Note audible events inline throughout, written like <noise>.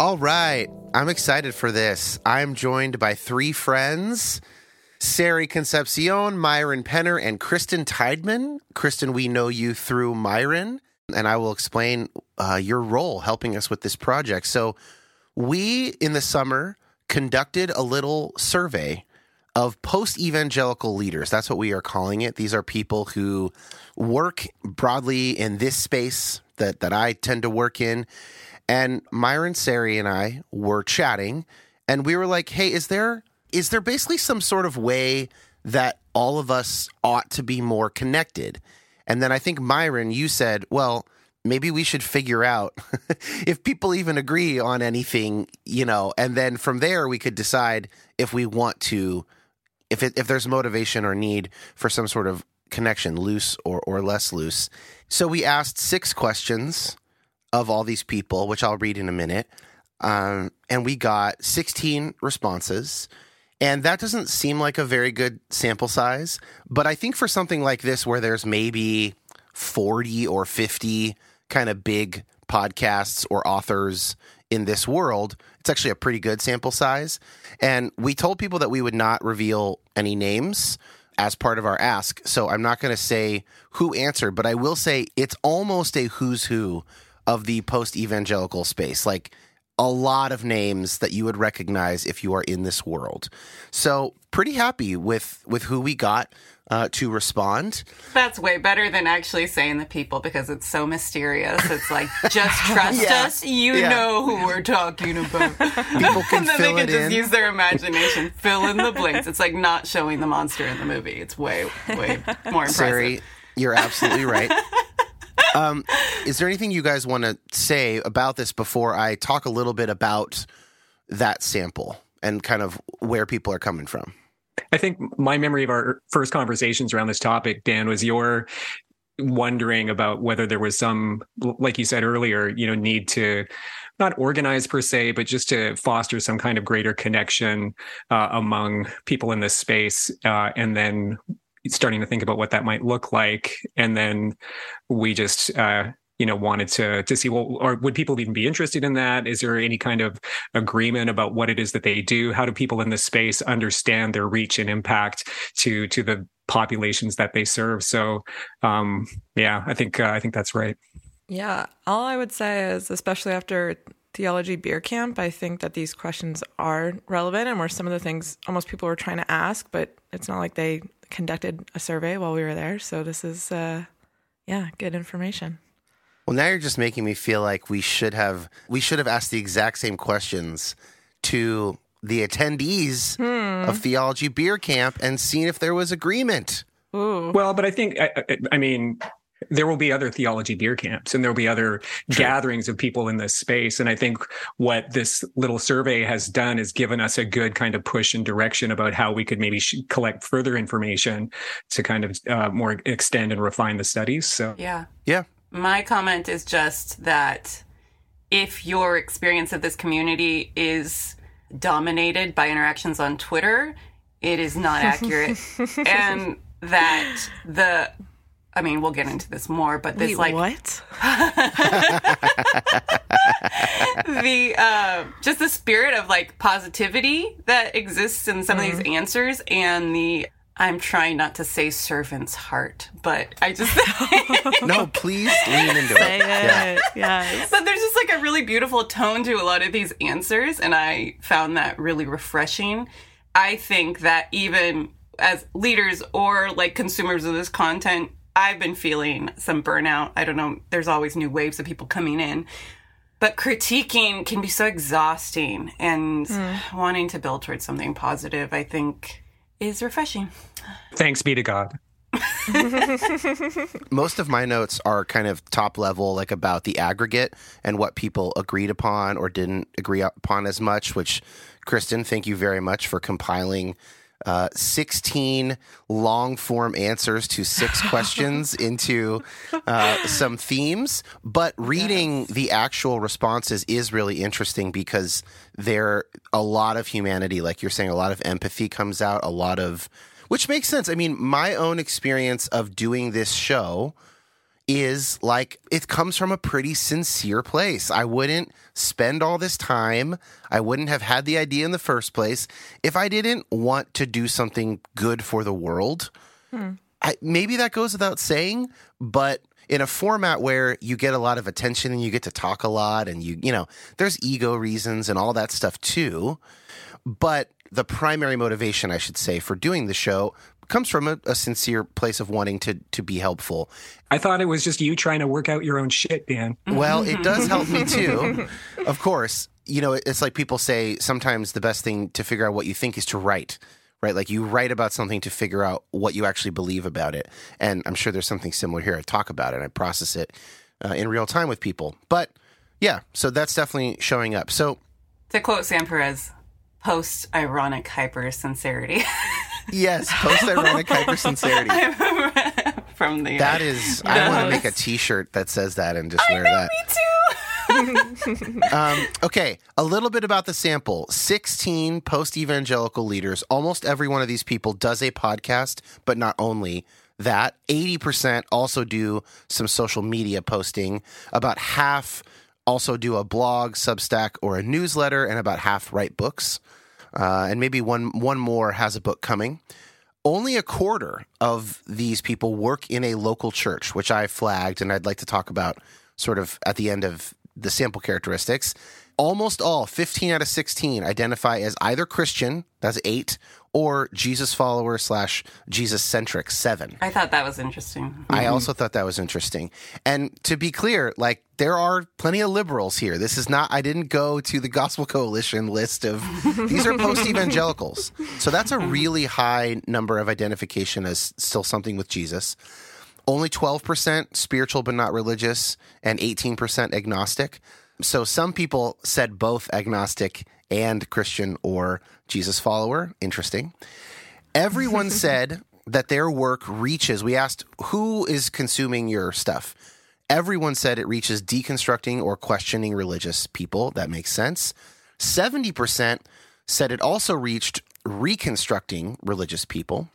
All right. I'm excited for this. I'm joined by three friends Sari Concepcion, Myron Penner, and Kristen Tideman. Kristen, we know you through Myron, and I will explain uh, your role helping us with this project. So, we in the summer conducted a little survey of post evangelical leaders. That's what we are calling it. These are people who work broadly in this space that, that I tend to work in and Myron Sari and I were chatting, and we were like, "Hey, is there is there basically some sort of way that all of us ought to be more connected?" And then I think Myron, you said, "Well." Maybe we should figure out <laughs> if people even agree on anything, you know, and then from there we could decide if we want to, if it, if there's motivation or need for some sort of connection, loose or, or less loose. So we asked six questions of all these people, which I'll read in a minute. Um, and we got 16 responses. And that doesn't seem like a very good sample size. But I think for something like this, where there's maybe 40 or 50 kind of big podcasts or authors in this world, it's actually a pretty good sample size. And we told people that we would not reveal any names as part of our ask. So I'm not going to say who answered, but I will say it's almost a who's who of the post evangelical space. Like a lot of names that you would recognize if you are in this world. So pretty happy with with who we got uh, to respond. That's way better than actually saying the people because it's so mysterious. It's like <laughs> just trust yeah. us. You yeah. know who we're talking about. <laughs> People can <laughs> and then fill they can just in. use their imagination, fill in the blanks. It's like not showing the monster in the movie. It's way way more impressive. Sari, you're absolutely right. Um, is there anything you guys want to say about this before I talk a little bit about that sample and kind of where people are coming from? I think my memory of our first conversations around this topic, Dan, was your wondering about whether there was some, like you said earlier, you know, need to not organize per se, but just to foster some kind of greater connection uh, among people in this space, uh, and then starting to think about what that might look like, and then we just uh, you know wanted to to see well or would people even be interested in that? Is there any kind of agreement about what it is that they do? How do people in this space understand their reach and impact to to the populations that they serve? So um yeah i think uh, i think that's right. Yeah. All i would say is especially after theology beer camp i think that these questions are relevant and were some of the things almost people were trying to ask but it's not like they conducted a survey while we were there so this is uh yeah good information well, now you're just making me feel like we should have we should have asked the exact same questions to the attendees hmm. of Theology Beer Camp and seen if there was agreement. Ooh. Well, but I think I, I mean there will be other theology beer camps and there'll be other True. gatherings of people in this space and i think what this little survey has done is given us a good kind of push and direction about how we could maybe collect further information to kind of uh, more extend and refine the studies so yeah yeah my comment is just that if your experience of this community is dominated by interactions on Twitter, it is not <laughs> accurate. and that the I mean, we'll get into this more, but this Wait, like what? <laughs> the uh, just the spirit of like positivity that exists in some mm-hmm. of these mm-hmm. answers, and the I'm trying not to say servant's heart, but I just <laughs> no. Please lean into say it. it. Yeah. Yes. But there's just like a really beautiful tone to a lot of these answers, and I found that really refreshing. I think that even as leaders or like consumers of this content, I've been feeling some burnout. I don't know. There's always new waves of people coming in. But critiquing can be so exhausting and mm. wanting to build towards something positive, I think is refreshing. Thanks be to God. <laughs> Most of my notes are kind of top level, like about the aggregate and what people agreed upon or didn't agree upon as much, which, Kristen, thank you very much for compiling uh, 16 long form answers to six <laughs> questions into uh, some themes. But reading yes. the actual responses is really interesting because there a lot of humanity, like you're saying, a lot of empathy comes out, a lot of which makes sense. I mean, my own experience of doing this show is like it comes from a pretty sincere place. I wouldn't spend all this time, I wouldn't have had the idea in the first place if I didn't want to do something good for the world. Hmm. I, maybe that goes without saying, but in a format where you get a lot of attention and you get to talk a lot and you, you know, there's ego reasons and all that stuff too. But the primary motivation, I should say, for doing the show comes from a, a, sincere place of wanting to to be helpful. I thought it was just you trying to work out your own shit, Dan. Well, it does help me <laughs> too. Of course, you know, it's like people say sometimes the best thing to figure out what you think is to write. Right, like you write about something to figure out what you actually believe about it, and I'm sure there's something similar here. I talk about it, I process it uh, in real time with people. But yeah, so that's definitely showing up. So to quote Sam Perez, post ironic hyper sincerity. <laughs> yes, post ironic <laughs> hyper sincerity. From the that is, I want to make a T-shirt that says that and just I wear know, that. Me too. <laughs> <laughs> um, okay, a little bit about the sample 16 post evangelical leaders. Almost every one of these people does a podcast, but not only that. 80% also do some social media posting. About half also do a blog, Substack, or a newsletter, and about half write books. Uh, and maybe one one more has a book coming. Only a quarter of these people work in a local church, which I flagged, and I'd like to talk about sort of at the end of the sample characteristics. Almost all, 15 out of 16, identify as either Christian, that's eight, or Jesus follower slash Jesus centric, seven. I thought that was interesting. I mm-hmm. also thought that was interesting. And to be clear, like there are plenty of liberals here. This is not, I didn't go to the Gospel Coalition list of, these are post evangelicals. So that's a mm-hmm. really high number of identification as still something with Jesus. Only 12% spiritual but not religious, and 18% agnostic. So some people said both agnostic and Christian or Jesus follower. Interesting. Everyone <laughs> said that their work reaches, we asked who is consuming your stuff. Everyone said it reaches deconstructing or questioning religious people. That makes sense. 70% said it also reached reconstructing religious people.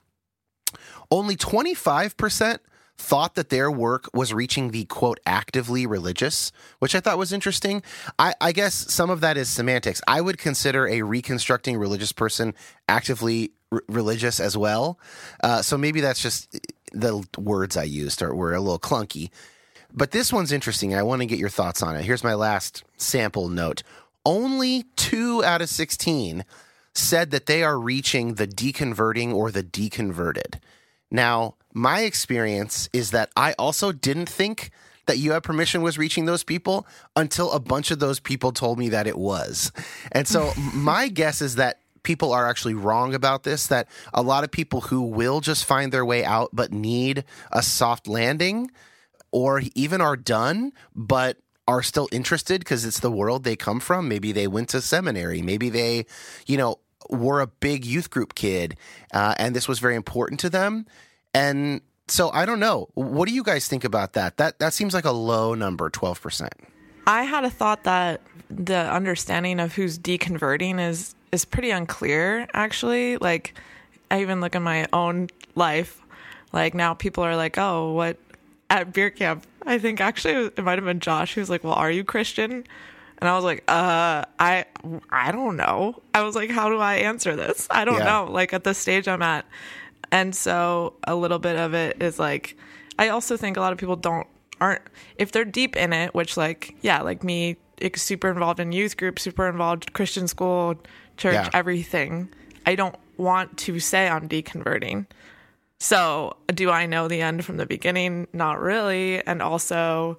Only 25% thought that their work was reaching the quote actively religious, which I thought was interesting. I, I guess some of that is semantics. I would consider a reconstructing religious person actively r- religious as well. Uh, so maybe that's just the words I used are, were a little clunky. But this one's interesting. I want to get your thoughts on it. Here's my last sample note. Only two out of 16 said that they are reaching the deconverting or the deconverted. Now, my experience is that I also didn't think that you have permission was reaching those people until a bunch of those people told me that it was. And so <laughs> my guess is that people are actually wrong about this that a lot of people who will just find their way out but need a soft landing or even are done but are still interested because it's the world they come from. Maybe they went to seminary. Maybe they, you know, were a big youth group kid uh, and this was very important to them. And so I don't know. What do you guys think about that? That that seems like a low number, twelve percent. I had a thought that the understanding of who's deconverting is is pretty unclear. Actually, like I even look in my own life. Like now, people are like, "Oh, what at beer camp?" I think actually it might have been Josh who was like, "Well, are you Christian?" And I was like, "Uh, I I don't know." I was like, "How do I answer this? I don't Yeah. know." Like at the stage I'm at, and so a little bit of it is like, I also think a lot of people don't aren't if they're deep in it, which like yeah, like me, super involved in youth group, super involved Christian school, church, Yeah. everything. I don't want to say I'm deconverting. So, do I know the end from the beginning? Not really. And also,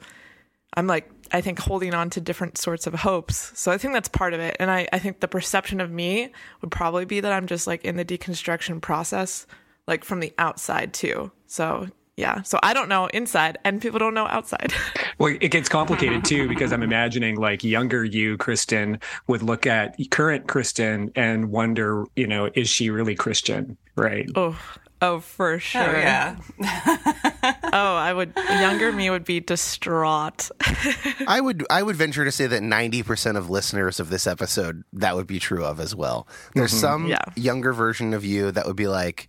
I'm like, I think holding on to different sorts of hopes. So, I think that's part of it. And I, I think the perception of me would probably be that I'm just like in the deconstruction process, like from the outside too. So, yeah. So, I don't know inside, and people don't know outside. <laughs> Well, it gets complicated too because I'm imagining like younger you, Kristen, would look at current Kristen and wonder, you know, is she really Christian? Right. oh, oh, for oh, sure. Oh, yeah. <laughs> Oh, I would, younger me would be distraught. <laughs> I would I would venture to say that ninety percent of listeners of this episode that would be true of as well. There's mm-hmm. some Yeah. younger version of you that would be like,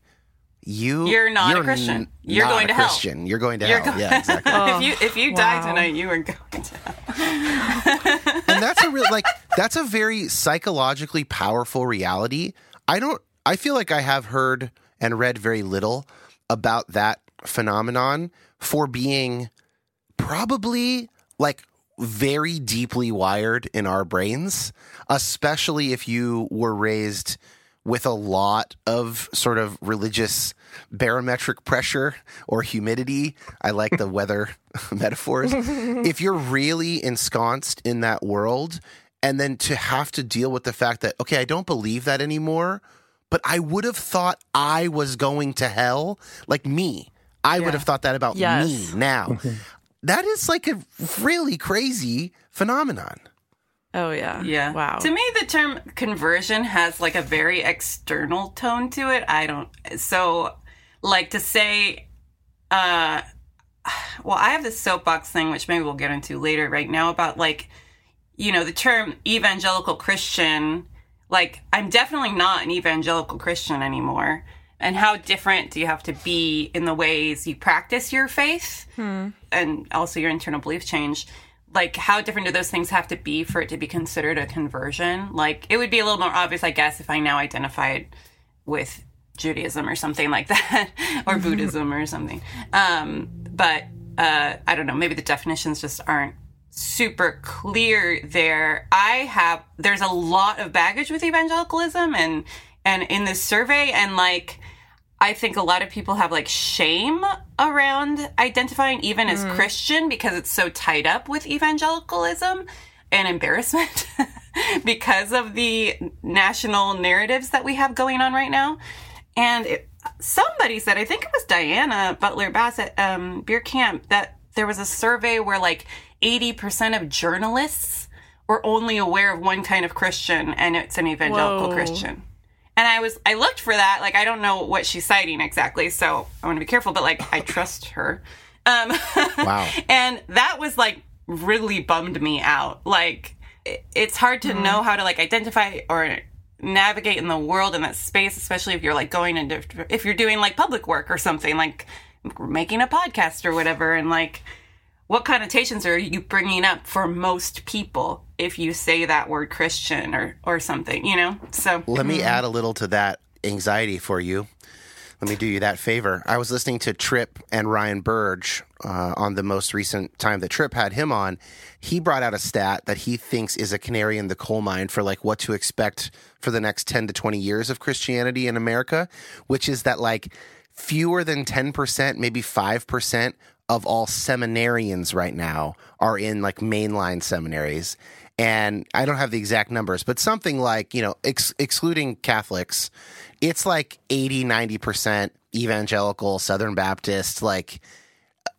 "You, You're not a n- Christian. You're not going a to hell. Christian. You're going to You're hell." go- yeah, exactly. <laughs> if you if you die oh, tonight, you are going to. hell. and that's a real like that's a very psychologically powerful reality. I don't I feel like I have heard and read very little about that phenomenon for being probably like very deeply wired in our brains, especially if you were raised with a lot of sort of religious barometric pressure or humidity. I like the weather <laughs> metaphors. <laughs> if you're really ensconced in that world, and then to have to deal with the fact that, okay, I don't believe that anymore, but I would have thought I was going to hell, like me. I would have thought that about Yes. me now. that is like a really crazy phenomenon. Oh, yeah. Yeah. Wow. To me, the term conversion has like a very external tone to it. I don't. So, like to say, uh, <sighs> well, I have this soapbox thing, which maybe we'll get into later right now about like, you know, the term evangelical Christian. Like, I'm definitely not an evangelical Christian anymore. And how different do you have to be in the ways you practice your faith and also your internal belief change? Like, how different do those things have to be for it to be considered a conversion? Like, it would be a little more obvious, I guess, if I now identified with Judaism or something like <laughs> that, or <laughs> Buddhism or something. Um, but uh, I don't know. Maybe the definitions just aren't super clear there. I have there's a lot of baggage with evangelicalism and and in this survey and like I think a lot of people have like shame around identifying even as Christian because it's so tied up with evangelicalism and embarrassment <laughs> because of the national narratives that we have going on right now. And it, somebody said, I think it was Diana Butler Bass at, um, Beer Camp, that there was a survey where like 80% of journalists were only aware of one kind of Christian and it's an evangelical Whoa. Christian. And I was, I looked for that. Like, I don't know what she's citing exactly, so I want to be careful, but like, I trust her. Um, <laughs> Wow. and that was like really bummed me out. Like, it's hard to know how to like identify or navigate in the world in that space, especially if you're like going into, if you're doing like public work or something, like making a podcast or whatever and like what connotations are you bringing up for most people if you say that word Christian or or something, you know? So Let me add a little to that anxiety for you. Let me do you that favor. I was listening to Tripp and Ryan Burge uh, on the most recent time that Tripp had him on. He brought out a stat that he thinks is a canary in the coal mine for like what to expect for the next 10 to 20 years of Christianity in America, which is that like fewer than 10%, maybe 5% of all seminarians right now are in like mainline seminaries. And I don't have the exact numbers, but something like, you know, ex- excluding Catholics, it's like 80, 90% evangelical, Southern Baptist, like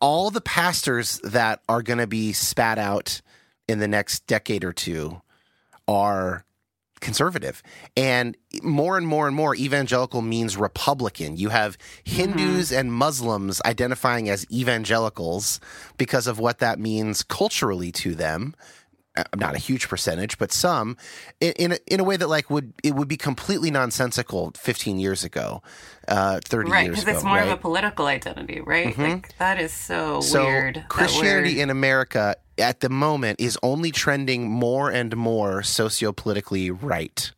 all the pastors that are going to be spat out in the next decade or two are conservative. And more and more and more, evangelical means Republican. You have Hindus mm-hmm. and Muslims identifying as evangelicals because of what that means culturally to them. Uh, Not a huge percentage, but some, in in a, in a way that like would it would be completely nonsensical 15 years ago, uh, 30 right, years because ago. it's more right? of a political identity, right? Like that is so, So weird. Christianity in America at the moment is only trending more and more sociopolitically right.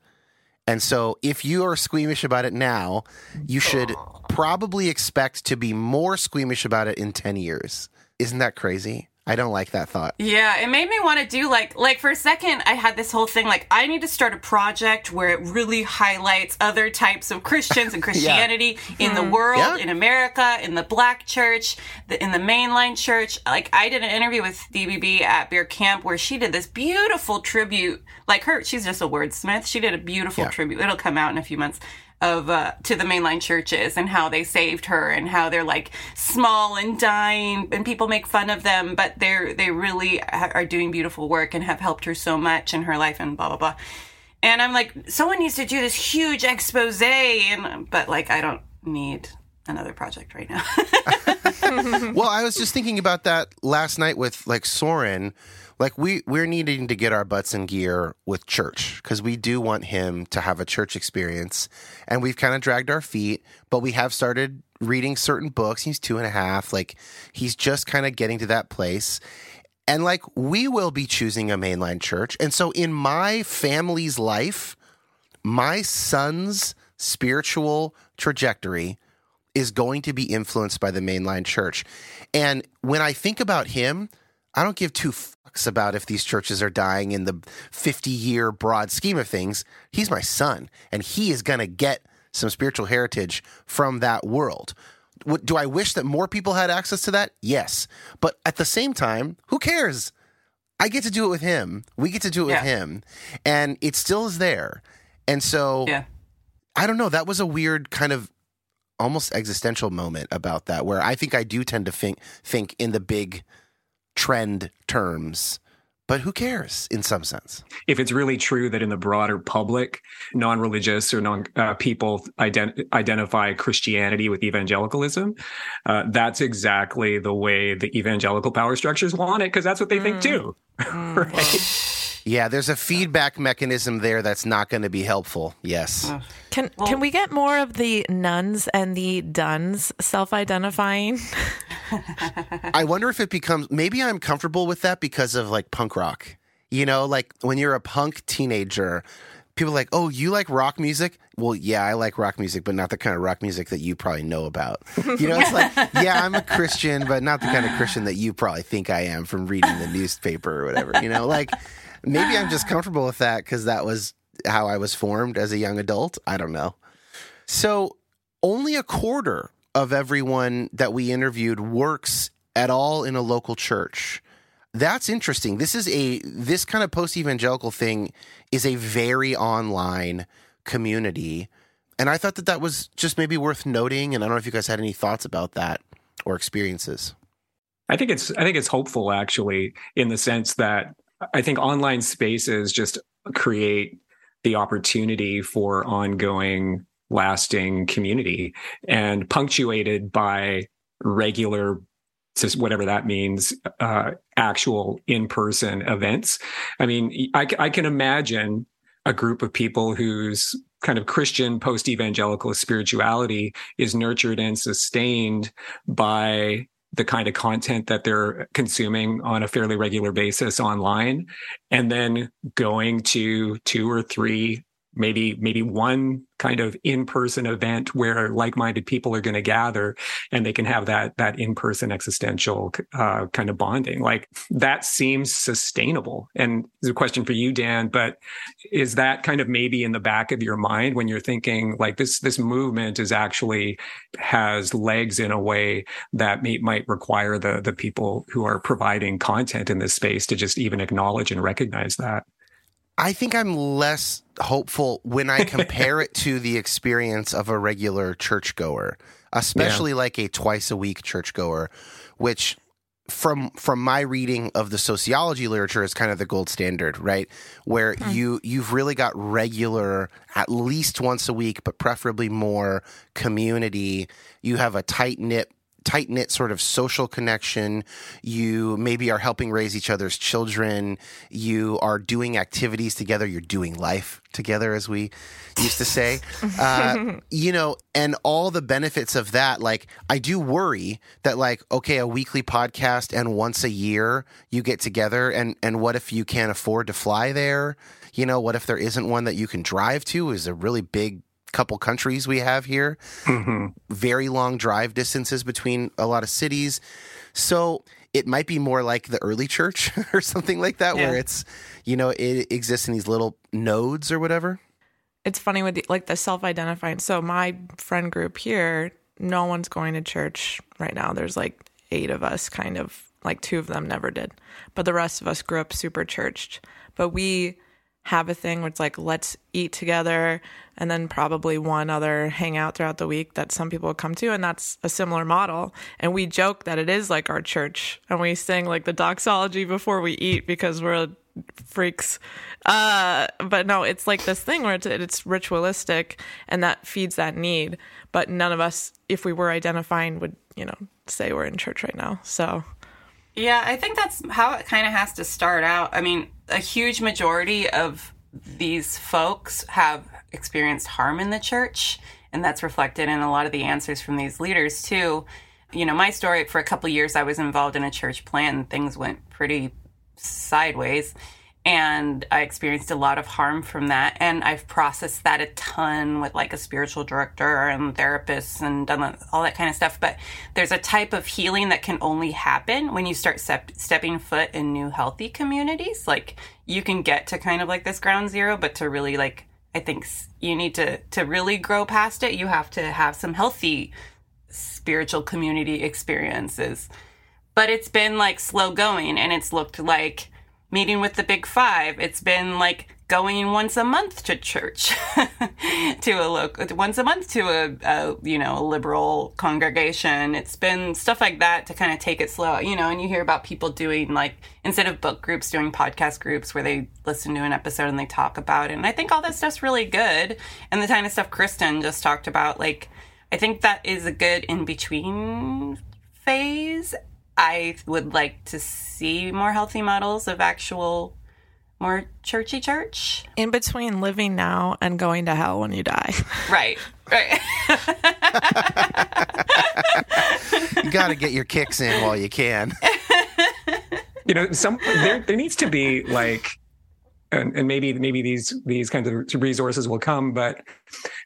And so if you are squeamish about it now, you should probably expect to be more squeamish about it in 10 years. Isn't that crazy? I don't like that thought. Yeah, it made me want to do like like for a second I had this whole thing like I need to start a project where it really highlights other types of Christians and <laughs> Christianity in the hmm. world, Yeah. in America, in the black church, the, in the mainline church. Like I did an interview with DBB at Beer Camp where she did this beautiful tribute. Like her, she's just a wordsmith. She did a beautiful Yeah. tribute. It'll come out in a few months of uh, to the mainline churches and how they saved her and how they're like small and dying and people make fun of them but they're they really are doing beautiful work and have helped her so much in her life and blah blah blah and i'm like someone needs to do this huge expose and but like i don't need another project right now <laughs> <laughs> well, I was just thinking about that last night with like Soren. Like we we're needing to get our butts in gear with church because we do want him to have a church experience, and we've kind of dragged our feet, but we have started reading certain books. He's two and a half, like he's just kind of getting to that place. And like we will be choosing a mainline church. And so in my family's life, my son's spiritual trajectory is going to be influenced by the mainline church. And when I think about him, I don't give two fucks about if these churches are dying in the 50 year broad scheme of things. He's my son, and he is going to get some spiritual heritage from that world. Do I wish that more people had access to that? Yes. But at the same time, who cares? I get to do it with him. We get to do it Yeah. with him. And it still is there. And so yeah I don't know. That was a weird kind of almost existential moment about that, where I think I do tend to think think in the big trend terms, but who cares in some sense? if it's really true that in the broader public, non-religious or non uh, people ident- identify Christianity with evangelicalism, uh, that's exactly the way the evangelical power structures want it because that's what they think too. <laughs> right? <laughs> Yeah, there's a feedback mechanism there that's not going to be helpful. Yes. Can can we get more of the nones and the dones self-identifying? <laughs> I wonder if it becomes maybe I'm comfortable with that because of like punk rock. You know, like when you're a punk teenager, people are like, "Oh, you like rock music?" Well, yeah, I like rock music, but not the kind of rock music that you probably know about. You know, it's like, <laughs> yeah, I'm a Christian, but not the kind of Christian that you probably think I am from reading the newspaper or whatever. You know, like maybe I'm just <sighs> comfortable with that because that was how I was formed as a young adult. I don't know. So, only a quarter of everyone that we interviewed works at all in a local church. That's interesting. This is a this kind of post evangelical thing is a very online community, and I thought that that was just maybe worth noting. And I don't know if you guys had any thoughts about that or experiences. I think it's I think it's hopeful actually in the sense that I think online spaces just create the opportunity for ongoing lasting community and punctuated by regular just whatever that means uh, actual in-person events. I mean I, I can imagine a group of people whose kind of Christian post evangelical spirituality is nurtured and sustained by the kind of content that they're consuming on a fairly regular basis online and then going to two or three maybe maybe one kind of in-person event where like-minded people are going to gather and they can have that that in-person existential uh, kind of bonding. Like that seems sustainable. And a question for you dan but is that kind of maybe in the back of your mind when you're thinking like this this movement is actually has legs in a way that may, might require the the people who are providing content in this space to just even acknowledge and recognize that I think I'm less hopeful when I compare <laughs> it to the experience of a regular churchgoer, especially yeah. like a twice a week churchgoer, which from from my reading of the sociology literature is kind of the gold standard, right? Where hmm. you you've really got regular at least once a week, but preferably more community. You have a tight knit tight knit sort of social connection. You maybe are helping raise each other's children. You are doing activities together. You're doing life together, as we used to say. <laughs> Uh, you know, and all the benefits of that. Like, I do worry that, like, okay, a weekly podcast and once a year you get together, and and what if you can't afford to fly there? You know, what if there isn't one that you can drive to? Is a really big couple countries we have here. Mm-hmm. Very long drive distances between a lot of cities. So it might be more like the early church <laughs> or something like that, yeah. where it's, you know, it exists in these little nodes or whatever. It's funny with the, like the self identifying. So my friend group here, no one's going to church right now. There's like eight of us, kind of like two of them never did, but the rest of us grew up super churched. But we have a thing where it's like let's eat together and then probably one other hangout throughout the week that some people come to and that's a similar model. And we joke that it is like our church and we sing like the doxology before we eat because we're freaks. Uh, but no it's like this thing where it's, it's ritualistic and that feeds that need. But none of us if we were identifying would you know say we're in church right now. So yeah, I think that's how it kind of has to start out. I mean, a huge majority of these folks have experienced harm in the church, and that's reflected in a lot of the answers from these leaders, too. You know, my story for a couple years, I was involved in a church plant, and things went pretty sideways and I experienced a lot of harm from that. And I've processed that a ton with like a spiritual director and therapists and done all that kind of stuff. But there's a type of healing that can only happen when you start step- stepping foot in new healthy communities. Like you can get to kind of like this ground zero, but to really like, I think you need to to really grow past it. You have to have some healthy spiritual community experiences. But it's been like slow going, and it's looked like meeting with the big five. It's been like going once a month to church, <laughs> to a local, once a month to a, a, you know, a liberal congregation. It's been stuff like that to kind of take it slow, you know, and you hear about people doing like, instead of book groups, doing podcast groups where they listen to an episode and they talk about it. And I think all that stuff's really good. And the kind of stuff Kristen just talked about, like, I think that is a good in between phase I would like to see more healthy models of actual more churchy church. In between living now and going to hell when you die. <laughs> Right. Right. you got to get your kicks in while you can. <laughs> You know, some there there needs to be like and, and maybe maybe these these kinds of resources will come but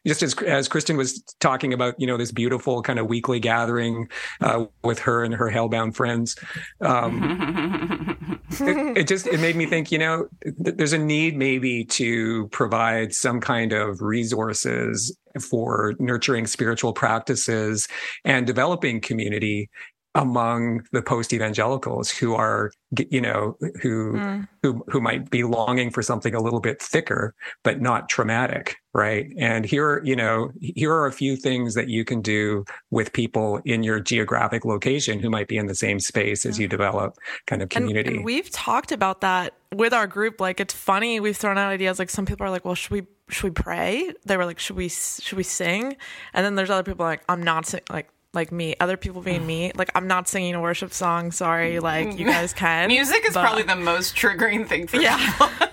just as as kristen was talking about you know this beautiful kind of weekly gathering uh, with her and her hellbound friends um, <laughs> it, it, just it made me think you know th- there's a need maybe to provide some kind of resources for nurturing spiritual practices and developing community among the post evangelicals who are you know who mm. who who might be longing for something a little bit thicker but not traumatic right? And here you know here are a few things that you can do with people in your geographic location who might be in the same space as you develop kind of community and, and we've talked about that with our group. Like it's funny we've thrown out ideas like some people are like well should we should we pray? They were like should we should we sing? And then there's other people like i'm not sing like like me, other people being me. Like I'm not singing a worship song. Sorry, mm. like you guys <laughs> can. Music is but... probably the most triggering thing for yeah. people. <laughs>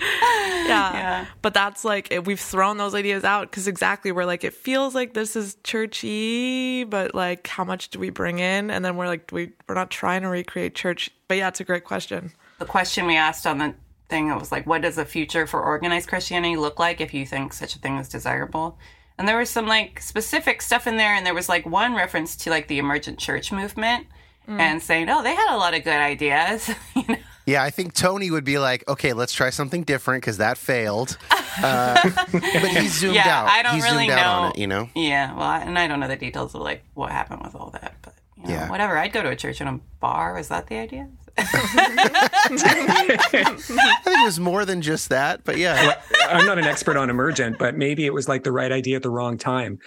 yeah. Yeah. But that's like it- we've thrown those ideas out because exactly we're like it feels like this is churchy, but like how much do we bring in? And then we're like we we're not trying to recreate church. But yeah, it's a great question. the question we asked on the thing it was like what does a future for organized christianity look like if you think such a thing is desirable and there was some like specific stuff in there and there was like one reference to like the emergent church movement and saying oh they had a lot of good ideas <laughs> you know Yeah, I think Tony would be like, okay, let's try something different because that failed. <laughs> Uh, but he zoomed Yeah, out. I don't he really zoomed out on know. it, you know? yeah well I- and i don't know the details of like what happened with all that but you know, Yeah. whatever i'd go to a church and a bar was that the idea I think it was more than just that, but yeah. I'm not an expert on emergent, but maybe it was like the right idea at the wrong time.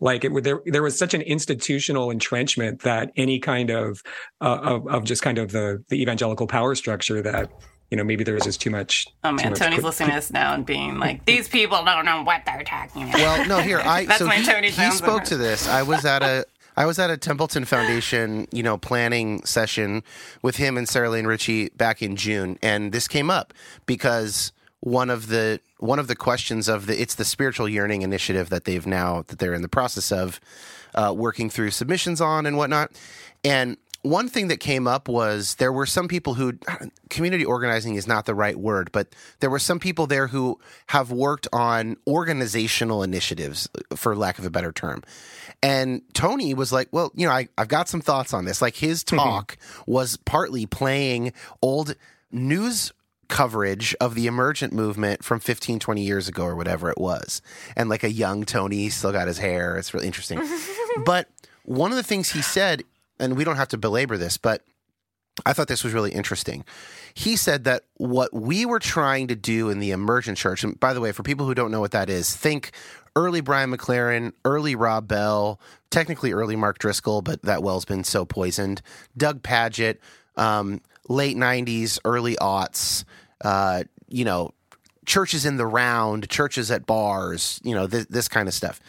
Like it would there there was such an institutional entrenchment that any kind of uh, of of just kind of the the evangelical power structure that you know maybe there was just too much. oh man much tony's cri- listening to this now and being like these people don't know what they're talking about Well, no, here I <laughs> That's so my he, Tony he Jones spoke to this. I was at a I was at a Templeton Foundation, you know, planning session with him and Sarah Lane Ritchie back in June, and this came up because one of the one of the questions of the it's the spiritual yearning initiative that they've now that they're in the process of uh, working through submissions on and whatnot, and one thing that came up was there were some people who community organizing is not the right word, but there were some people there who have worked on organizational initiatives, for lack of a better term. And Tony was like, Well, you know, I, I've got some thoughts on this. Like his mm-hmm. talk was partly playing old news coverage of the emergent movement from 15 20 years ago or whatever it was and like a young tony still got his hair it's really interesting <laughs> but one of the things he said and we don't have to belabor this but I thought this was really interesting. He said that what we were trying to do in the emergent church, and by the way, for people who don't know what that is, think early Brian McLaren, early Rob Bell, technically early Mark Driscoll, but that well's been so poisoned. Doug Pagitt, um, late '90s, early aughts. Uh, you know, churches in the round, churches at bars. You know, this, this kind of stuff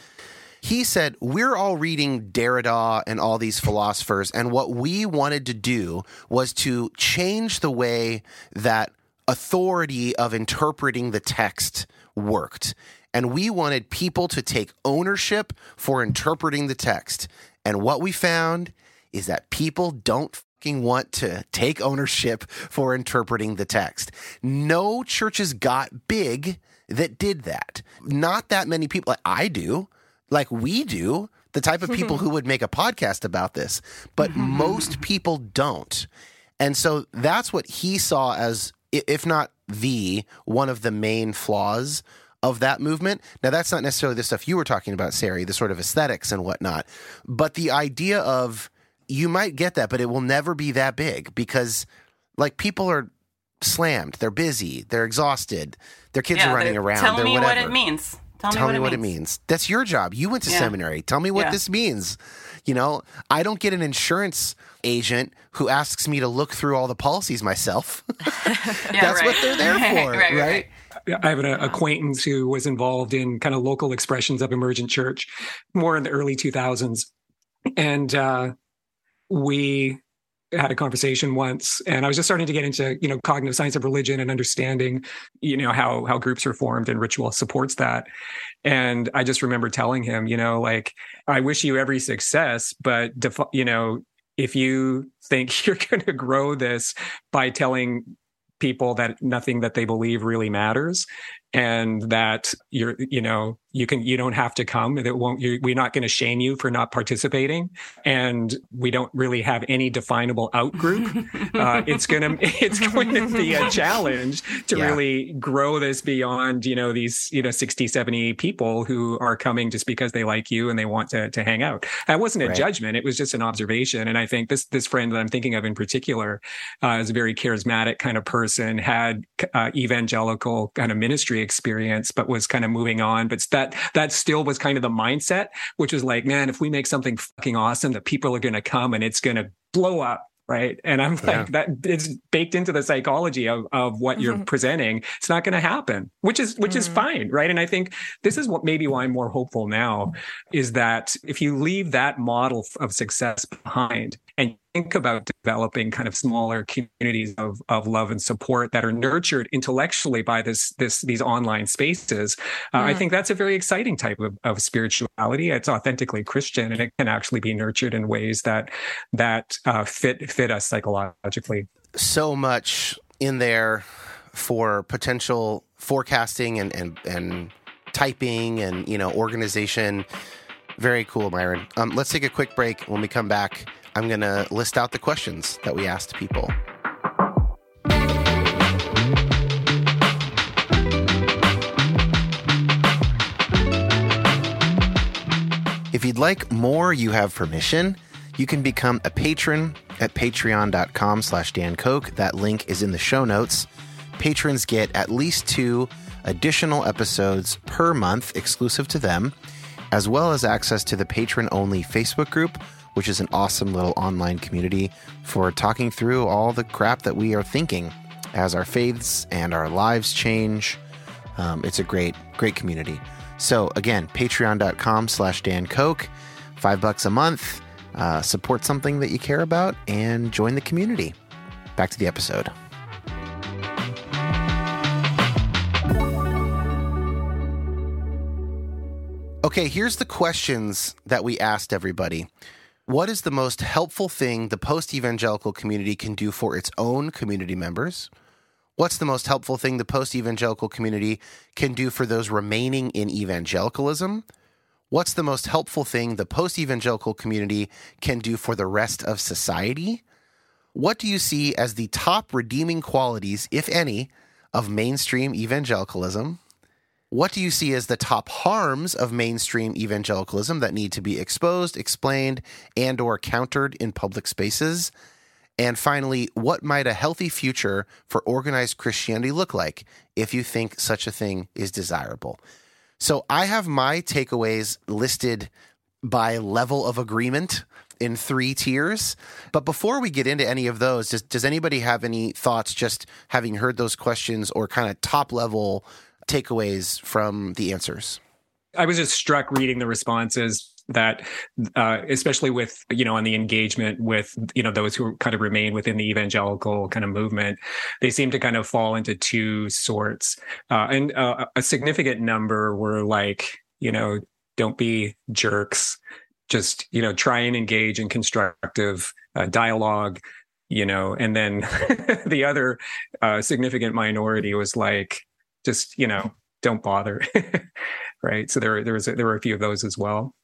he said we're all reading Derrida and all these philosophers, and what we wanted to do was to change the way that authority of interpreting the text worked. And we wanted people to take ownership for interpreting the text. And what we found is that people don't fucking want to take ownership for interpreting the text. No churches got big that did that. Not that many people. Like I do like we do, the type of <laughs> people who would make a podcast about this, but <laughs> most people don't. And so that's what he saw as, if not the one of the main flaws of that movement. Now, that's not necessarily the stuff you were talking about, Sari, the sort of aesthetics and whatnot, but the idea of you might get that, but it will never be that big because, like, people are slammed, they're busy, they're exhausted, their kids are running around. Tell me whatever. what it means. Tell, Tell me what, it, means. means. That's your job. You went to Yeah. seminary. Tell me what Yeah. this means. You know, I don't get an insurance agent who asks me to look through all the policies myself. <laughs> <laughs> Yeah, That's right. what they're there <laughs> for, right, right? I have an acquaintance who was involved in kind of local expressions of emergent church more in the early 2000s. And uh, we had a conversation once and I was just starting to get into, you know, cognitive science of religion and understanding, you know, how how groups are formed and ritual supports that. And I just remember telling him, you know, like I wish you every success, but defi- you know, if you think <laughs> you're going to grow this by telling people that nothing that they believe really matters and that you're you know you can you don't have to come. It won't you we're not going to shame you for not participating. And we don't really have any definable out group. Uh, it's gonna <laughs> it's going to be a challenge to Yeah. really grow this beyond you know these you know 60 70 people who are coming just because they like you and they want to to hang out. That wasn't a Right. judgment. It was just an observation. And i think this this friend that i'm thinking of in particular uh, is a very charismatic kind of person had uh, evangelical kind of ministry experience but was kind of moving on but that that that still was kind of the mindset which was like man if we make something fucking awesome that people are going to come and it's going to blow up right and i'm like Yeah. that it's baked into the psychology of, of what you're Mhm. presenting it's not going to happen which is which is Mhm. fine right and i think this is what maybe why i'm more hopeful now is that if you leave that model of success behind and think about developing kind of smaller communities of, of love and support that are nurtured intellectually by this this these online spaces uh, i think that's a very exciting type of, of spirituality. It's authentically christian and it can actually be nurtured in ways that that uh, fit fit us psychologically. So much in there for potential forecasting and and and typing and you know organization. Very cool myron. Um, let's take a quick break. When we come back i'm going to list out the questions that we asked people. If you'd like more you have permission. You can become a patron at patreon.com slash dan koch that link is in the show notes. Patrons get at least two additional episodes per month exclusive to them, as well as access to the patron only Facebook group, which is an awesome little online community for talking through all the crap that we are thinking as our faiths and our lives change. Um, it's a great, great community. So again, patreon.com slash Dan Koch, five bucks a month. Uh, support something that you care about and join the community. Back to the episode. Okay, here's the questions that we asked everybody. What is the most helpful thing the post evangelical community can do for its own community members? What's the most helpful thing the post evangelical community can do for those remaining in evangelicalism? What's the most helpful thing the post evangelical community can do for the rest of society? What do you see as the top redeeming qualities, if any, of mainstream evangelicalism? What do you see as the top harms of mainstream evangelicalism that need to be exposed, explained, and or countered in public spaces? And finally, what might a healthy future for organized Christianity look like if you think such a thing is desirable? So I have my takeaways listed by level of agreement in three tiers. But before we get into any of those, does, does anybody have any thoughts just having heard those questions or kind of top level takeaways from the answers? I was just struck reading the responses that uh, especially with you know on the engagement with you know those who kind of remain within the evangelical kind of movement they seem to kind of fall into two sorts uh, and uh, a significant number were like you know don't be jerks just you know try and engage in constructive uh, dialogue you know and then <laughs> the other uh, significant minority was like just you know don't bother <laughs> right? So there there was a, there were a few of those as well.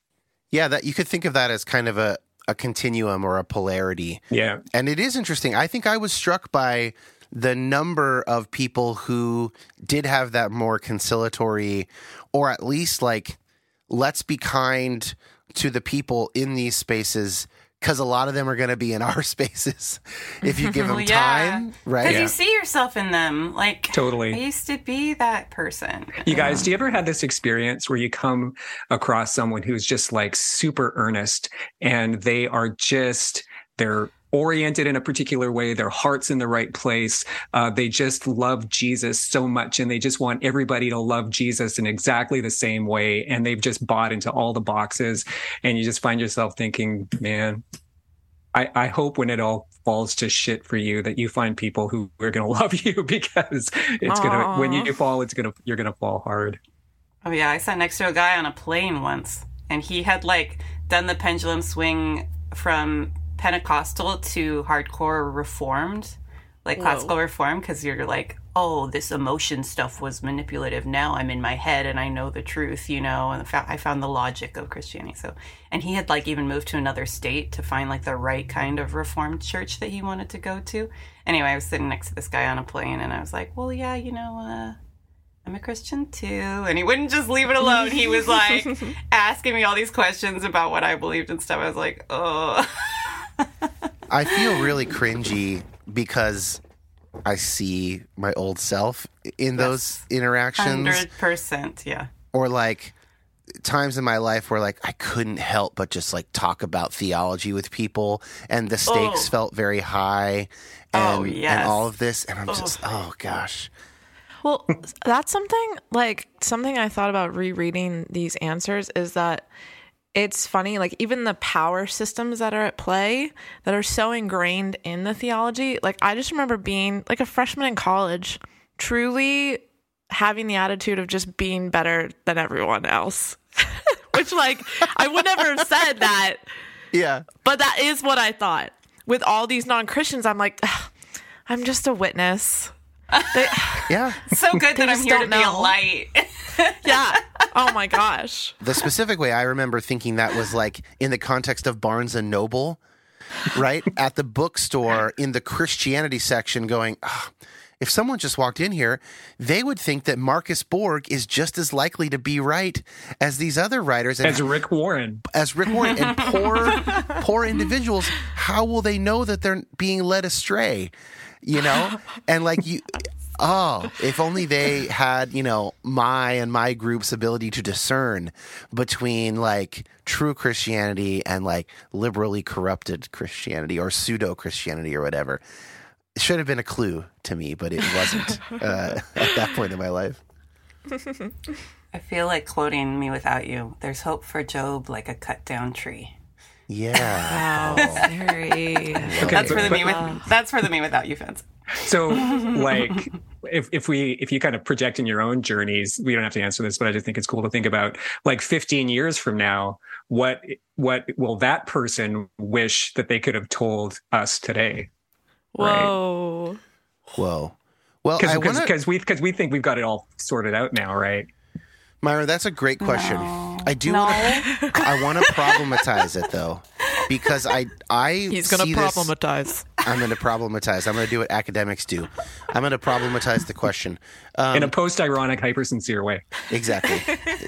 Yeah that you could think of that as kind of a a continuum or a polarity. Yeah. And it is interesting. I think i was struck by the number of people who did have that more conciliatory or at least like let's be kind to the people in these spaces because a lot of them are going to be in our <laughs> spaces if you give them <laughs> yeah. time, right? Because Yeah. you see yourself in them. Like, Totally. I used to be that person. You guys, do you ever have this experience where you come across someone who's just like super earnest and they are just, they're oriented in a particular way, their heart's in the right place. Uh, they just love Jesus so much and they just want everybody to love Jesus in exactly the same way. And they've just bought into all the boxes. And you just find yourself thinking, man, I, I hope when it all falls to shit for you that you find people who are going <laughs> to love you because it's going to, when you fall, it's going to, you're going to fall hard. Oh yeah, I sat next to a guy on a plane once, and he had like done the pendulum swing from Pentecostal to hardcore Reformed, like classical Reform, because you're like, oh, this emotion stuff was manipulative. Now I'm in my head and I know the truth, you know, and I found the logic of Christianity. So, and he had like even moved to another state to find like the right kind of Reformed church that he wanted to go to. Anyway, I was sitting next to this guy on a plane, and I was like, well, yeah, you know, uh, I'm a Christian too. And he wouldn't just leave it alone. He was like <laughs> asking me all these questions about what I believed and stuff. I was like, oh. <laughs> I feel really cringy because I see my old self in those interactions, 100%. Yeah. or like times in my life where like I couldn't help but just like talk about theology with people, and the stakes Oh. felt very high, oh, and Oh, yes. and all of this, and I'm just oh. oh gosh, Well, that's something like something I thought about rereading these answers is that it's funny, like even the power systems that are at play that are so ingrained in the theology. Like I just remember being like a freshman in college, truly having the attitude of just being better than everyone else. <laughs> Which like I would never have said that, Yeah. but that is what I thought. With all these non-Christians, I'm like, I'm just a witness. They, Yeah. <laughs> So good that I'm here to don't be a light. <laughs> yeah. Oh my gosh. The specific way I remember thinking that was like in the context of Barnes and Noble, right? At the bookstore in the Christianity section, going, "Ah, if someone just walked in here, they would think that Marcus Borg is just as likely to be right as these other writers. And As Rick Warren. as Rick Warren and <laughs> poor poor individuals, how will they know that they're being led astray? You know? <laughs> And like you oh, if only they had, you know, my and my group's ability to discern between like true Christianity and like liberally corrupted Christianity or pseudo Christianity or whatever. It should have been a clue to me, but it wasn't <laughs> uh, at that point in my life. <laughs> I feel like quoting mewithoutYou. There's hope for Job like a cut down tree. Yeah. Wow. Very. That's for the me with that's for the mewithoutYou fans. So, <laughs> like, if if we if you kind of project in your own journeys, we don't have to answer this, but I just think it's cool to think about. Like, 15 years from now, what what will that person wish that they could have told us today? Whoa. Whoa. Well, I Because wanna- because we because we think we've got it all sorted out now, right? Myra, that's a great question. No. I do No. want to. I want to problematize it though, because I I He's going see to this- problematize. I'm going to problematize. I'm going to do what academics do. I'm going to problematize the question. Um, In a post-ironic, hyper-sincere way. exactly.